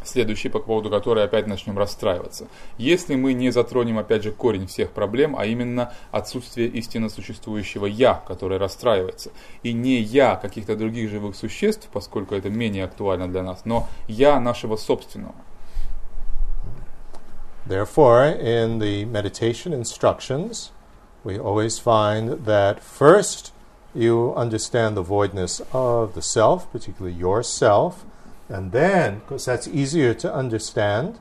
следующий, по поводу которой опять начнем расстраиваться. Если мы не затронем, опять же, корень всех проблем, а именно отсутствие истинно существующего «я», которое расстраивается, и не «я» каких-то других живых существ, поскольку это менее актуально для нас, но «я» нашего собственного. Therefore, in the meditation instructions, we always find that first you understand the voidness of the self, particularly yourself, and then, because that's easier to understand,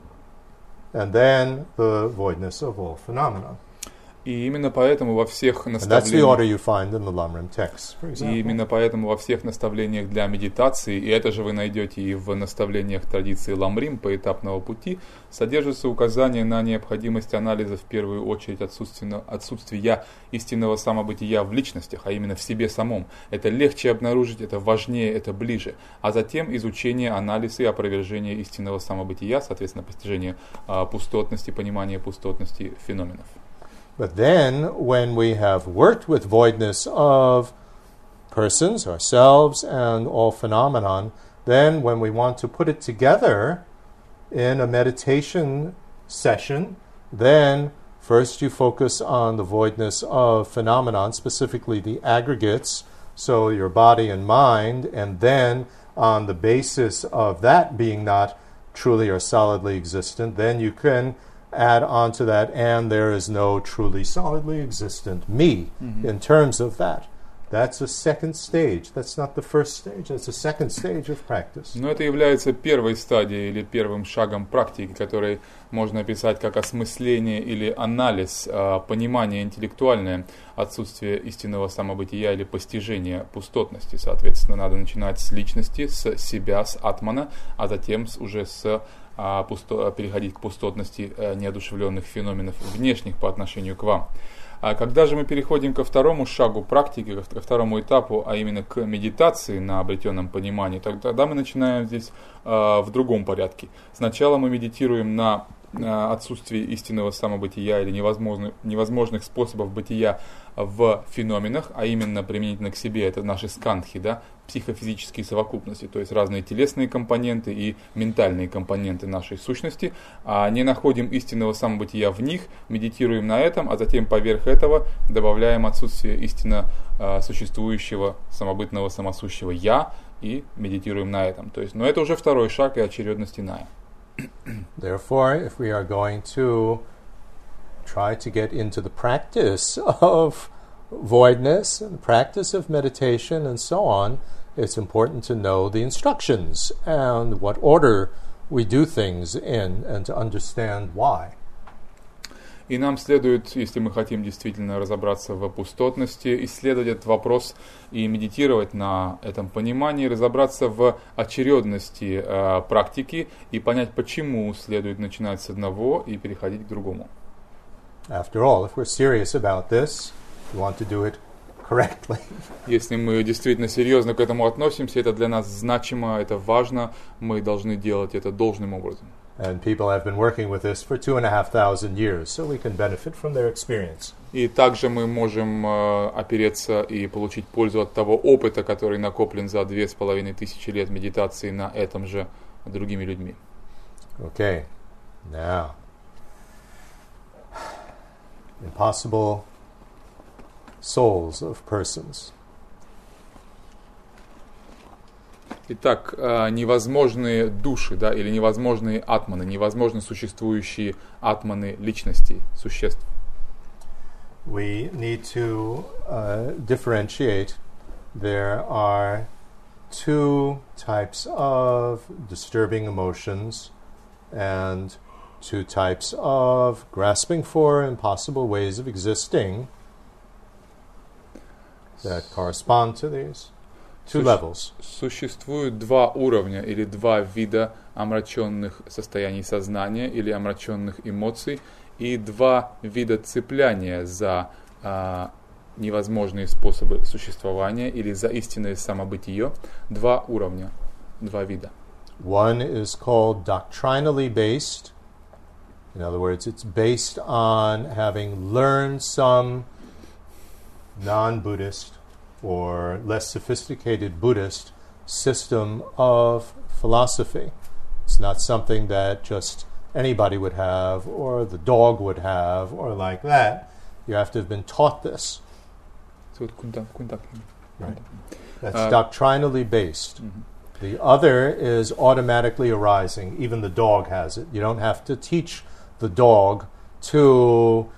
and then the voidness of all phenomena. И именно поэтому во всех наставлениях И именно поэтому во всех наставлениях для медитации, и это же вы найдете и в наставлениях традиции Ламрим поэтапного пути, содержится указание на необходимость анализа в первую очередь отсутственно- отсутствия истинного самобытия в личностях, а именно в себе самом. Это легче обнаружить, это важнее, это ближе. А затем изучение, анализ и опровержение истинного самобытия, соответственно, постижение а, пустотности, понимание пустотности феноменов. But then, when we have worked with voidness of persons, ourselves, and all phenomenon, then when we want to put it together in a meditation session, then first you focus on the voidness of phenomenon, specifically the aggregates, so your body and mind, and then on the basis of that being not truly or solidly existent, then you can add on to that, and there is no truly solidly existent me in terms of that. That's a second stage. That's not the first stage. That's a second stage of practice. Но это является первой стадией или первым шагом практики, который можно описать как осмысление или анализ, а, понимание интеллектуальное отсутствие истинного самобытия или постижение пустотности. Соответственно, надо начинать с личности, с себя, с атмана, а затем уже с а, пусто- переходить к пустотности э, неодушевленных феноменов внешних по отношению к вам. А когда же мы переходим ко второму шагу практики, ко второму этапу, а именно к медитации на обретенном понимании, тогда мы начинаем здесь а, в другом порядке. Сначала мы медитируем на а, отсутствие истинного самобытия или невозможных, невозможных способов бытия в феноменах, а именно применительно к себе, это наши скандхи, да, психофизические совокупности, то есть разные телесные компоненты и ментальные компоненты нашей сущности, а не находим истинного самобытия в них, медитируем на этом, а затем поверх этого добавляем отсутствие истинно а, существующего самобытного самосущего «я» и медитируем на этом. То есть, но это уже второй шаг и очередность иная. Therefore, if we are going to try to get into the practice of voidness and the practice of meditation and so on, it's important to know the instructions and what order we do things in and to understand why. И нам следует, если мы хотим действительно разобраться в пустотности, исследовать этот вопрос и медитировать на этом понимании, разобраться в очередности э, практики и понять, почему следует начинать с одного и переходить к другому. After all, if we're serious about this, we want to do it correctly. Если мы действительно серьезно к этому относимся, это для нас значимо, это важно, мы должны делать это должным образом. And people have been working with this for two and a half thousand years, so we can benefit from their experience. И также мы можем э, опереться и получить пользу от того опыта, который накоплен за две с половиной тысячи лет медитации на этом же другими людьми. Okay, now, impossible souls of persons. Итак, э, невозможные души, да, или невозможные атманы, невозможно существующие атманы личностей, существ. We need to uh, differentiate. There are two types of disturbing emotions and two types of grasping for impossible ways of existing that correspond to these two levels. Существуют два уровня или два вида омраченных состояний сознания или омраченных эмоций и два вида цепляния за а, невозможные способы существования или за истинное самобытие. Два уровня, два вида. One is called doctrinally based. In other words, it's based on having learned some non Buddhist or less sophisticated Buddhist system of philosophy. It's not something that just anybody would have, or the dog would have, or like that. You have to have been taught this. So Right. That's uh, doctrinally based. Mm-hmm. The other is automatically arising. Even the dog has it. You don't have to teach the dog to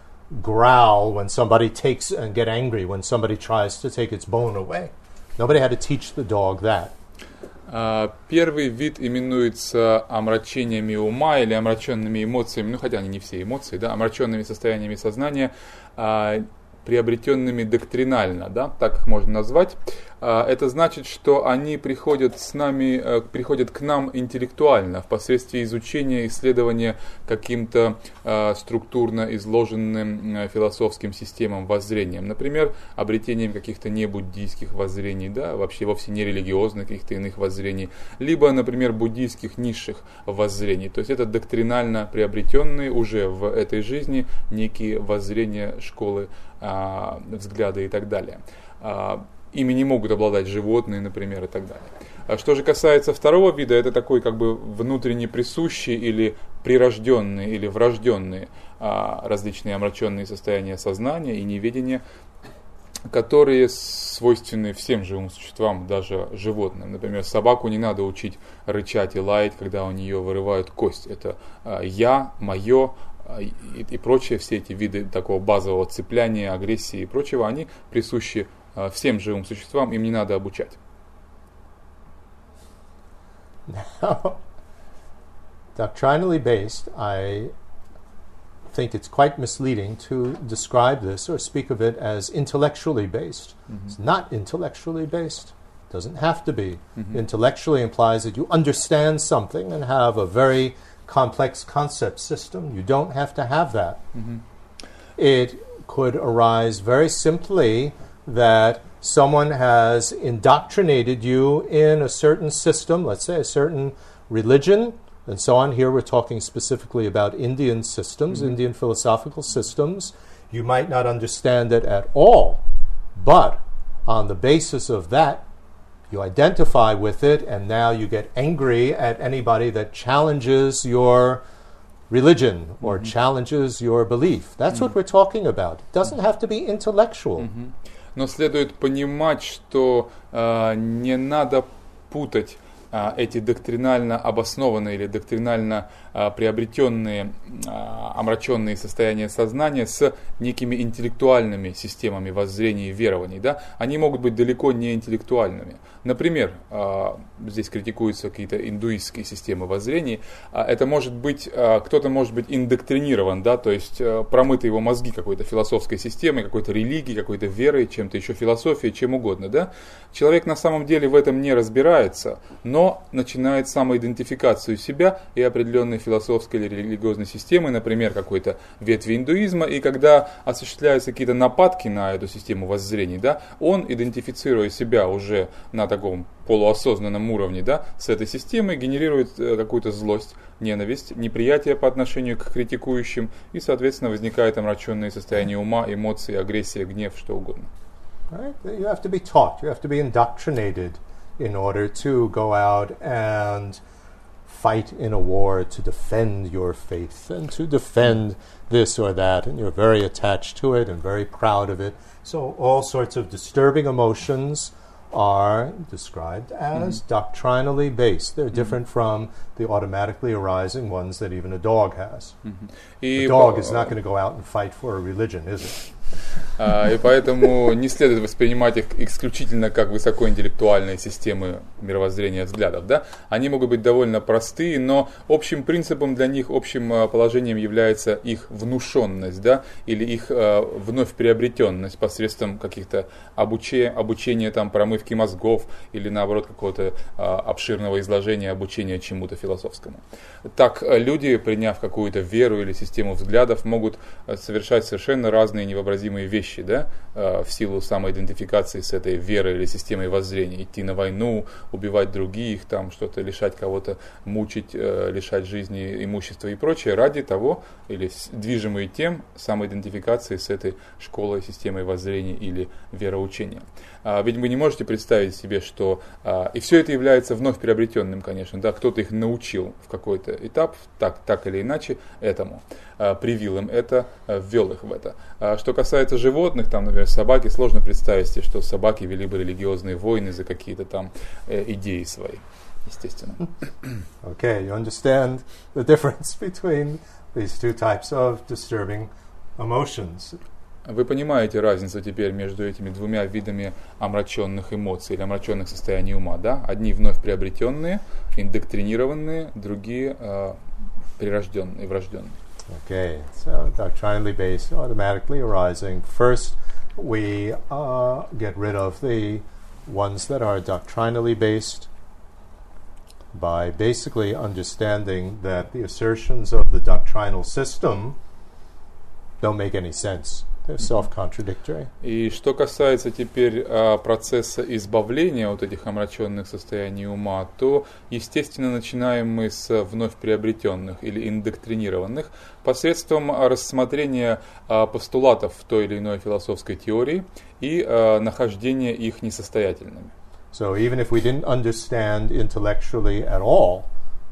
growl when somebody takes and get angry when somebody tries to take its bone away. Nobody had to teach the dog that. А, Первый вид именуется омрачениями ума или омраченными эмоциями, ну хотя они не все эмоции, да, омраченными состояниями сознания, а, приобретенными доктринально, да, так их можно назвать. А, это значит, что они приходят с нами, э, приходят к нам интеллектуально, впоследствии изучения, исследования каким-то а, структурно изложенным э, философским системам, воззрением. Например, обретением каких-то небуддийских воззрений, да, вообще вовсе не религиозных каких-то иных воззрений, либо, например, буддийских низших воззрений. То есть это доктринально приобретенные уже в этой жизни некие воззрения школы, взгляды и так далее ими не могут обладать животные, например, и так далее. А что же касается второго вида, это такой как бы внутренне присущий или прирожденные или врожденные а, различные омраченные состояния сознания и неведения, которые свойственны всем живым существам, даже животным. Например, собаку не надо учить рычать и лаять, когда у нее вырывают кость. Это а, я, мое, а, и, и прочие все эти виды такого базового цепляния, агрессии и прочего, они присущи всем живым существам, им не надо обучать. Now, doctrinally based, I think it's quite misleading to describe this or speak of it as intellectually based. Mm-hmm. It's not intellectually based. Doesn't have to be. Mm-hmm. Intellectually implies that you understand something and have a very complex concept system. You don't have to have that. Mm-hmm. It could arise very simply that someone has indoctrinated you in a certain system, let's say a certain religion, and so on. Here we're talking specifically about Indian systems, mm-hmm. Indian philosophical systems. You might not understand it at all, but on the basis of that, you identify with it, and now you get angry at anybody that challenges your religion or mm-hmm. challenges your belief. That's mm-hmm. what we're talking about. It doesn't have to be intellectual. Mm-hmm. но следует понимать, что э, не надо путать э, эти доктринально обоснованные или доктринально а, приобретенные а, омраченные состояния сознания с некими интеллектуальными системами воззрений и верований. Да? Они могут быть далеко не интеллектуальными. Например, а, здесь критикуются какие-то индуистские системы воззрений. Это может быть, кто-то может быть индоктринирован, да, то есть промыты его мозги какой-то философской системой, какой-то религией, какой-то верой, чем-то еще философией, чем угодно. Да? Человек на самом деле в этом не разбирается, но начинает самоидентификацию себя и определенные философской или религиозной системы, например, какой-то ветви индуизма, и когда осуществляются какие-то нападки на эту систему воззрений, да, он, идентифицируя себя уже на таком полуосознанном уровне, да, с этой системой, генерирует э, какую-то злость, ненависть, неприятие по отношению к критикующим, и, соответственно, возникает омраченное состояние ума, эмоции, агрессия, гнев, что угодно. Right? You have to be taught, you have to be indoctrinated in order to go out and fight in a war to defend your faith and to defend this or that, and you're very attached to it and very proud of it. So, all sorts of disturbing emotions are described as mm-hmm. doctrinally based. They're mm-hmm. different from the automatically arising ones that even a dog has. Mm-hmm. A dog is not going to go out and fight for a religion, is it? А, и поэтому не следует воспринимать их исключительно как высокоинтеллектуальные системы мировоззрения взглядов. Да? Они могут быть довольно простые, но общим принципом для них, общим а, положением является их внушенность, да? или их а, вновь приобретенность посредством каких-то обучения, обучения там, промывки мозгов или наоборот какого-то обширного изложения обучения чему-то философскому. Так люди, приняв какую-то веру или систему взглядов, могут совершать совершенно разные невообразимые вещи вещи, да, э, в силу самоидентификации с этой верой или системой воззрения, идти на войну, убивать других, там что-то лишать кого-то, мучить, э, лишать жизни, имущества и прочее, ради того, или движимые тем самоидентификации с этой школой, системой воззрения или вероучения. А, ведь вы не можете представить себе, что... А, и все это является вновь приобретенным, конечно, да, кто-то их научил в какой-то этап, так, так или иначе, этому, а, привил им это, ввел их в это. Что касается животных, там, например, собаки, сложно представить себе, что собаки вели бы религиозные войны за какие-то там э, идеи свои, естественно. Okay, you understand the difference between these two types of disturbing emotions. Вы понимаете разницу теперь между этими двумя видами омраченных эмоций или омраченных состояний ума, да? Одни вновь приобретенные, индоктринированные, другие э, прирожденные, врожденные. Okay, so doctrinally based, automatically arising. First, we uh, get rid of the ones that are doctrinally based by basically understanding that the assertions of the doctrinal system don't make any sense. И что касается теперь а, процесса избавления от этих омраченных состояний ума, то, естественно, начинаем мы с вновь приобретенных или индоктринированных посредством рассмотрения а, постулатов той или иной философской теории и а, нахождения их несостоятельными. So even if we didn't understand intellectually at all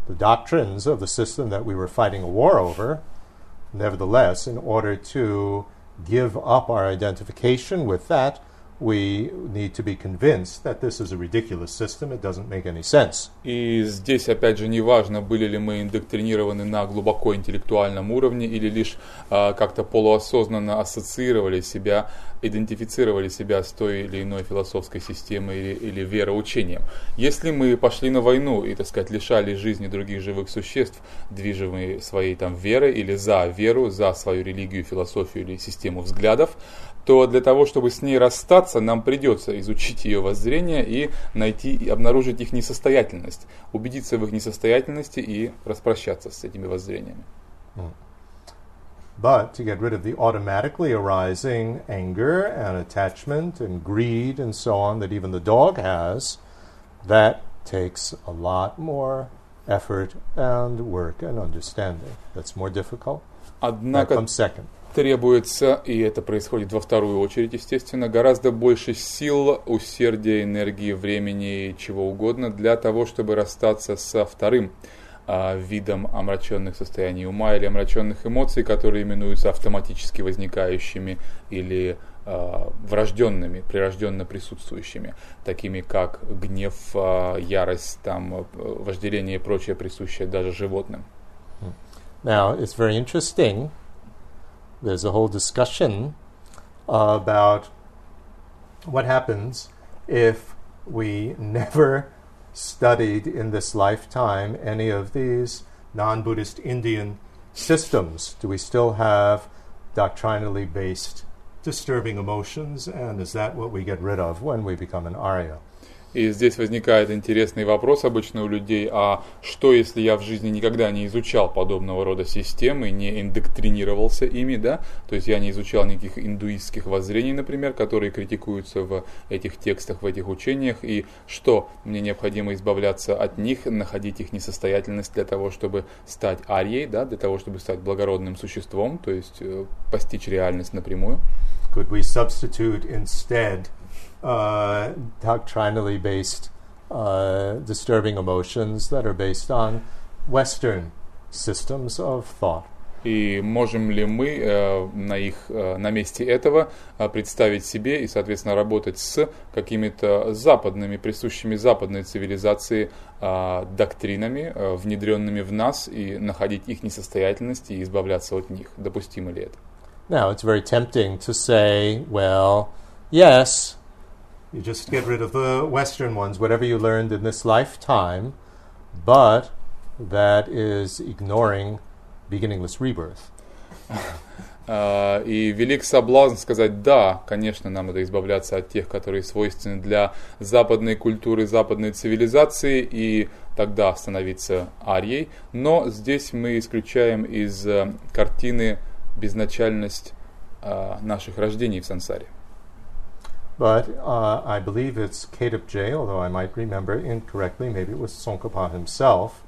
the doctrines of the system that we were fighting a war over, nevertheless, in order to give up our identification with that, we need to be convinced that this is a ridiculous system, it doesn't make any sense. И здесь, опять же, не важно, были ли мы индоктринированы на глубоко интеллектуальном уровне или лишь а, как-то полуосознанно ассоциировали себя, идентифицировали себя с той или иной философской системой или, или вероучением. Если мы пошли на войну и, так сказать, лишали жизни других живых существ, движимые своей там верой или за веру, за свою религию, философию или систему взглядов, то для того, чтобы с ней расстаться, нам придется изучить ее воззрение и найти и обнаружить их несостоятельность, убедиться в их несостоятельности и распрощаться с этими воззрениями. But to get rid of the automatically arising anger and attachment and greed and so on that even the dog has, that takes a lot more effort and work and understanding. That's more difficult. That Однако comes second. Требуется, и это происходит во вторую очередь, естественно, гораздо больше сил, усердия, энергии, времени и чего угодно для того, чтобы расстаться со вторым а, видом омраченных состояний ума или омраченных эмоций, которые именуются автоматически возникающими или а, врожденными, прирожденно присутствующими, такими как гнев, а, ярость, там, вожделение и прочее, присущее даже животным. Now, it's very interesting. There's a whole discussion about what happens if we never studied in this lifetime any of these non Buddhist Indian systems. Do we still have doctrinally based disturbing emotions? And is that what we get rid of when we become an Arya? И здесь возникает интересный вопрос обычно у людей, а что если я в жизни никогда не изучал подобного рода системы, не индоктринировался ими, да, то есть я не изучал никаких индуистских воззрений, например, которые критикуются в этих текстах, в этих учениях, и что, мне необходимо избавляться от них, находить их несостоятельность для того, чтобы стать арьей, да, для того, чтобы стать благородным существом, то есть э, постичь реальность напрямую. Could we substitute instead uh, doctrinally based uh, disturbing emotions that are based on Western systems of thought? И можем ли мы э, на их э, на месте этого э, представить себе и, соответственно, работать с какими-то западными, присущими западной цивилизации э, доктринами, э, внедренными в нас, и находить их несостоятельность и избавляться от них? Допустимо ли это? Now, it's very tempting to say, well, yes, you just get rid of the Western ones, whatever you learned in this lifetime, but that is ignoring beginningless rebirth. А, И велик соблазн сказать, да, конечно, нам надо избавляться от тех, которые свойственны для западной культуры, западной цивилизации, и тогда становиться арьей. Но здесь мы исключаем из э, картины безначальность а, наших рождений в сансаре. But uh, I believe it's J, although I might remember incorrectly, maybe it was Tsongkhapa himself,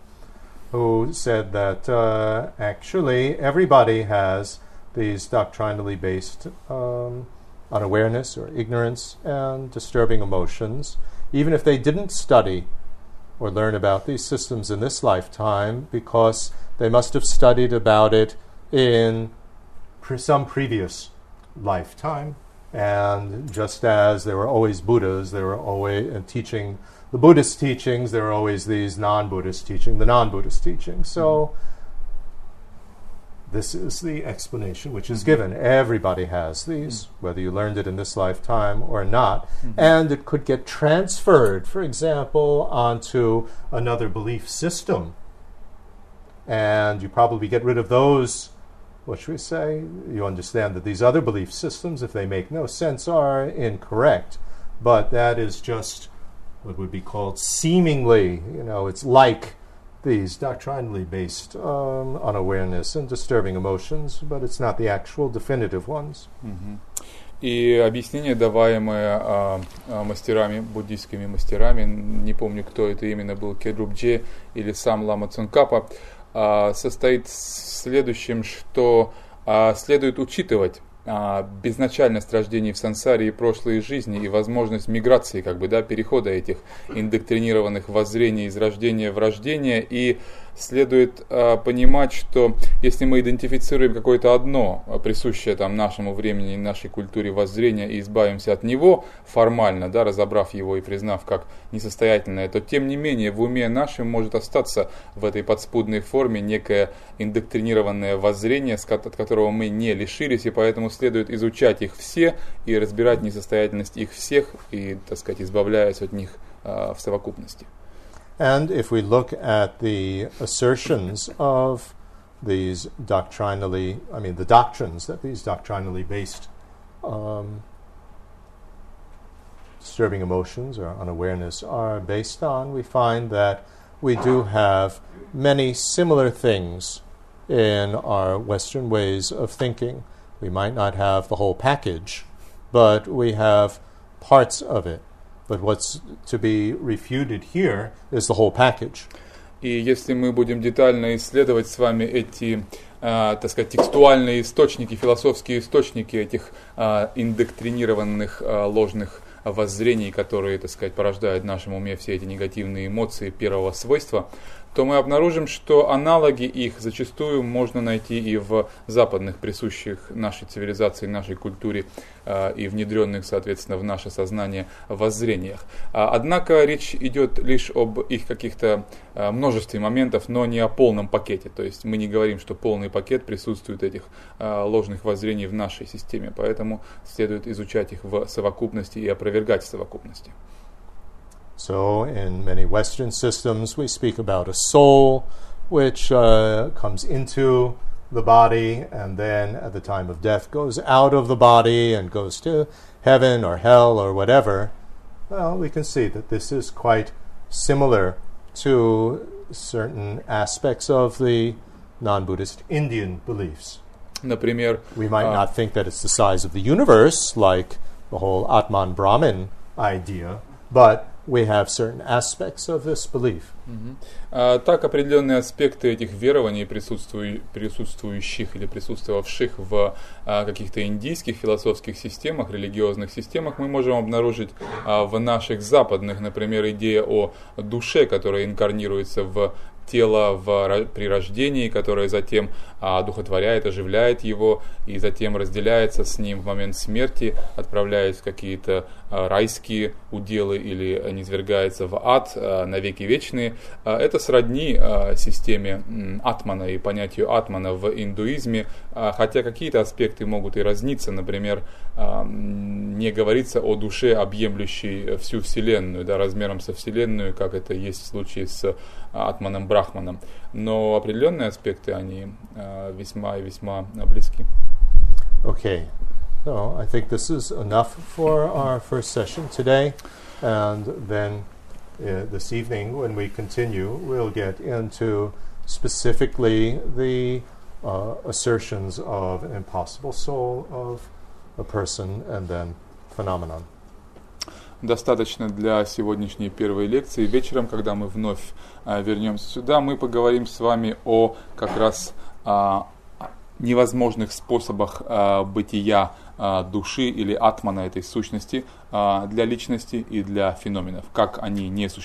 who said that uh, actually everybody has these doctrinally based um, unawareness or ignorance and disturbing emotions, even if they didn't study or learn about these systems in this lifetime, because they must have studied about it in pre- some previous lifetime. And just as there were always Buddhas, there were always uh, teaching the Buddhist teachings, there were always these non Buddhist teaching, the non Buddhist teachings. So this is the explanation which is mm-hmm. given. Everybody has these, mm-hmm. whether you learned it in this lifetime or not. Mm-hmm. And it could get transferred, for example, onto another belief system. And you probably get rid of those What should we say? You understand that these other belief systems, if they make no sense, are incorrect. But that is just what would be called seemingly, you know, it's like these doctrinally based um, unawareness and disturbing emotions, but it's not the actual definitive ones. Мгм. И объяснение, даваемое а, а, мастерами, буддийскими мастерами, не помню, кто это именно был, Кедрубдже или сам Лама Цункапа, а, состоит в следующем, что а, следует учитывать а, безначальность рождений в сансаре и прошлые жизни и возможность миграции, как бы, да, перехода этих индоктринированных воззрений из рождения в рождение. И следует э, понимать, что если мы идентифицируем какое-то одно, а, присущее там нашему времени и нашей культуре воззрения, и избавимся от него формально, да, разобрав его и признав как несостоятельное, то тем не менее в уме нашем может остаться в этой подспудной форме некое индоктринированное воззрение, от которого мы не лишились, и поэтому следует изучать их все и разбирать несостоятельность их всех, и, так сказать, избавляясь от них э, в совокупности. And if we look at the assertions of these doctrinally, I mean, the doctrines that these doctrinally based um, disturbing emotions or unawareness are based on, we find that we do have many similar things in our Western ways of thinking. We might not have the whole package, but we have parts of it. But what's to be refuted here is the whole package. И если мы будем детально исследовать с вами эти, э, так сказать, текстуальные источники, философские источники этих э, индоктринированных э, ложных воззрений, которые, так сказать, порождают в нашем уме все эти негативные эмоции первого свойства, то мы обнаружим, что аналоги их зачастую можно найти и в западных, присущих нашей цивилизации, нашей культуре э, и внедренных, соответственно, в наше сознание воззрениях. А, однако речь идет лишь об их каких-то э, множестве моментов, но не о полном пакете. То есть мы не говорим, что полный пакет присутствует этих э, ложных воззрений в нашей системе, поэтому следует изучать их в совокупности и опровергать в совокупности. So, in many Western systems, we speak about a soul which uh, comes into the body and then at the time of death goes out of the body and goes to heaven or hell or whatever. Well, we can see that this is quite similar to certain aspects of the non Buddhist Indian beliefs. Например, We might uh, not think that it's the size of the universe, like the whole Atman Brahman idea, but we have certain aspects of this belief. А, Так, определенные аспекты этих верований, присутствующих или присутствовавших в а, каких-то индийских философских системах, религиозных системах, мы можем обнаружить а, в наших западных, например, идея о душе, которая инкарнируется в тело в, при рождении, которое затем а, оживляет его и затем разделяется с ним в момент смерти, отправляясь в какие-то райские уделы или низвергается в ад а, навеки вечные. А, это сродни системе атмана и понятию атмана в индуизме, хотя какие-то аспекты могут и разниться. Например, не говорится о душе, объемлющей всю Вселенную, да, размером со Вселенную, как это есть в случае с атманом Брахманом. Но определенные аспекты, они весьма и весьма близки. Okay, so I think this is enough for our first session today, and then uh, this evening, when we continue, we'll get into specifically the uh, assertions of an impossible soul of a person and then phenomenon. Достаточно для сегодняшней первой лекции. Вечером, когда мы вновь а, вернемся сюда, мы поговорим с вами о как раз а, невозможных способах а, бытия а, души или атмана этой сущности а, для личности и для феноменов, как они не существуют.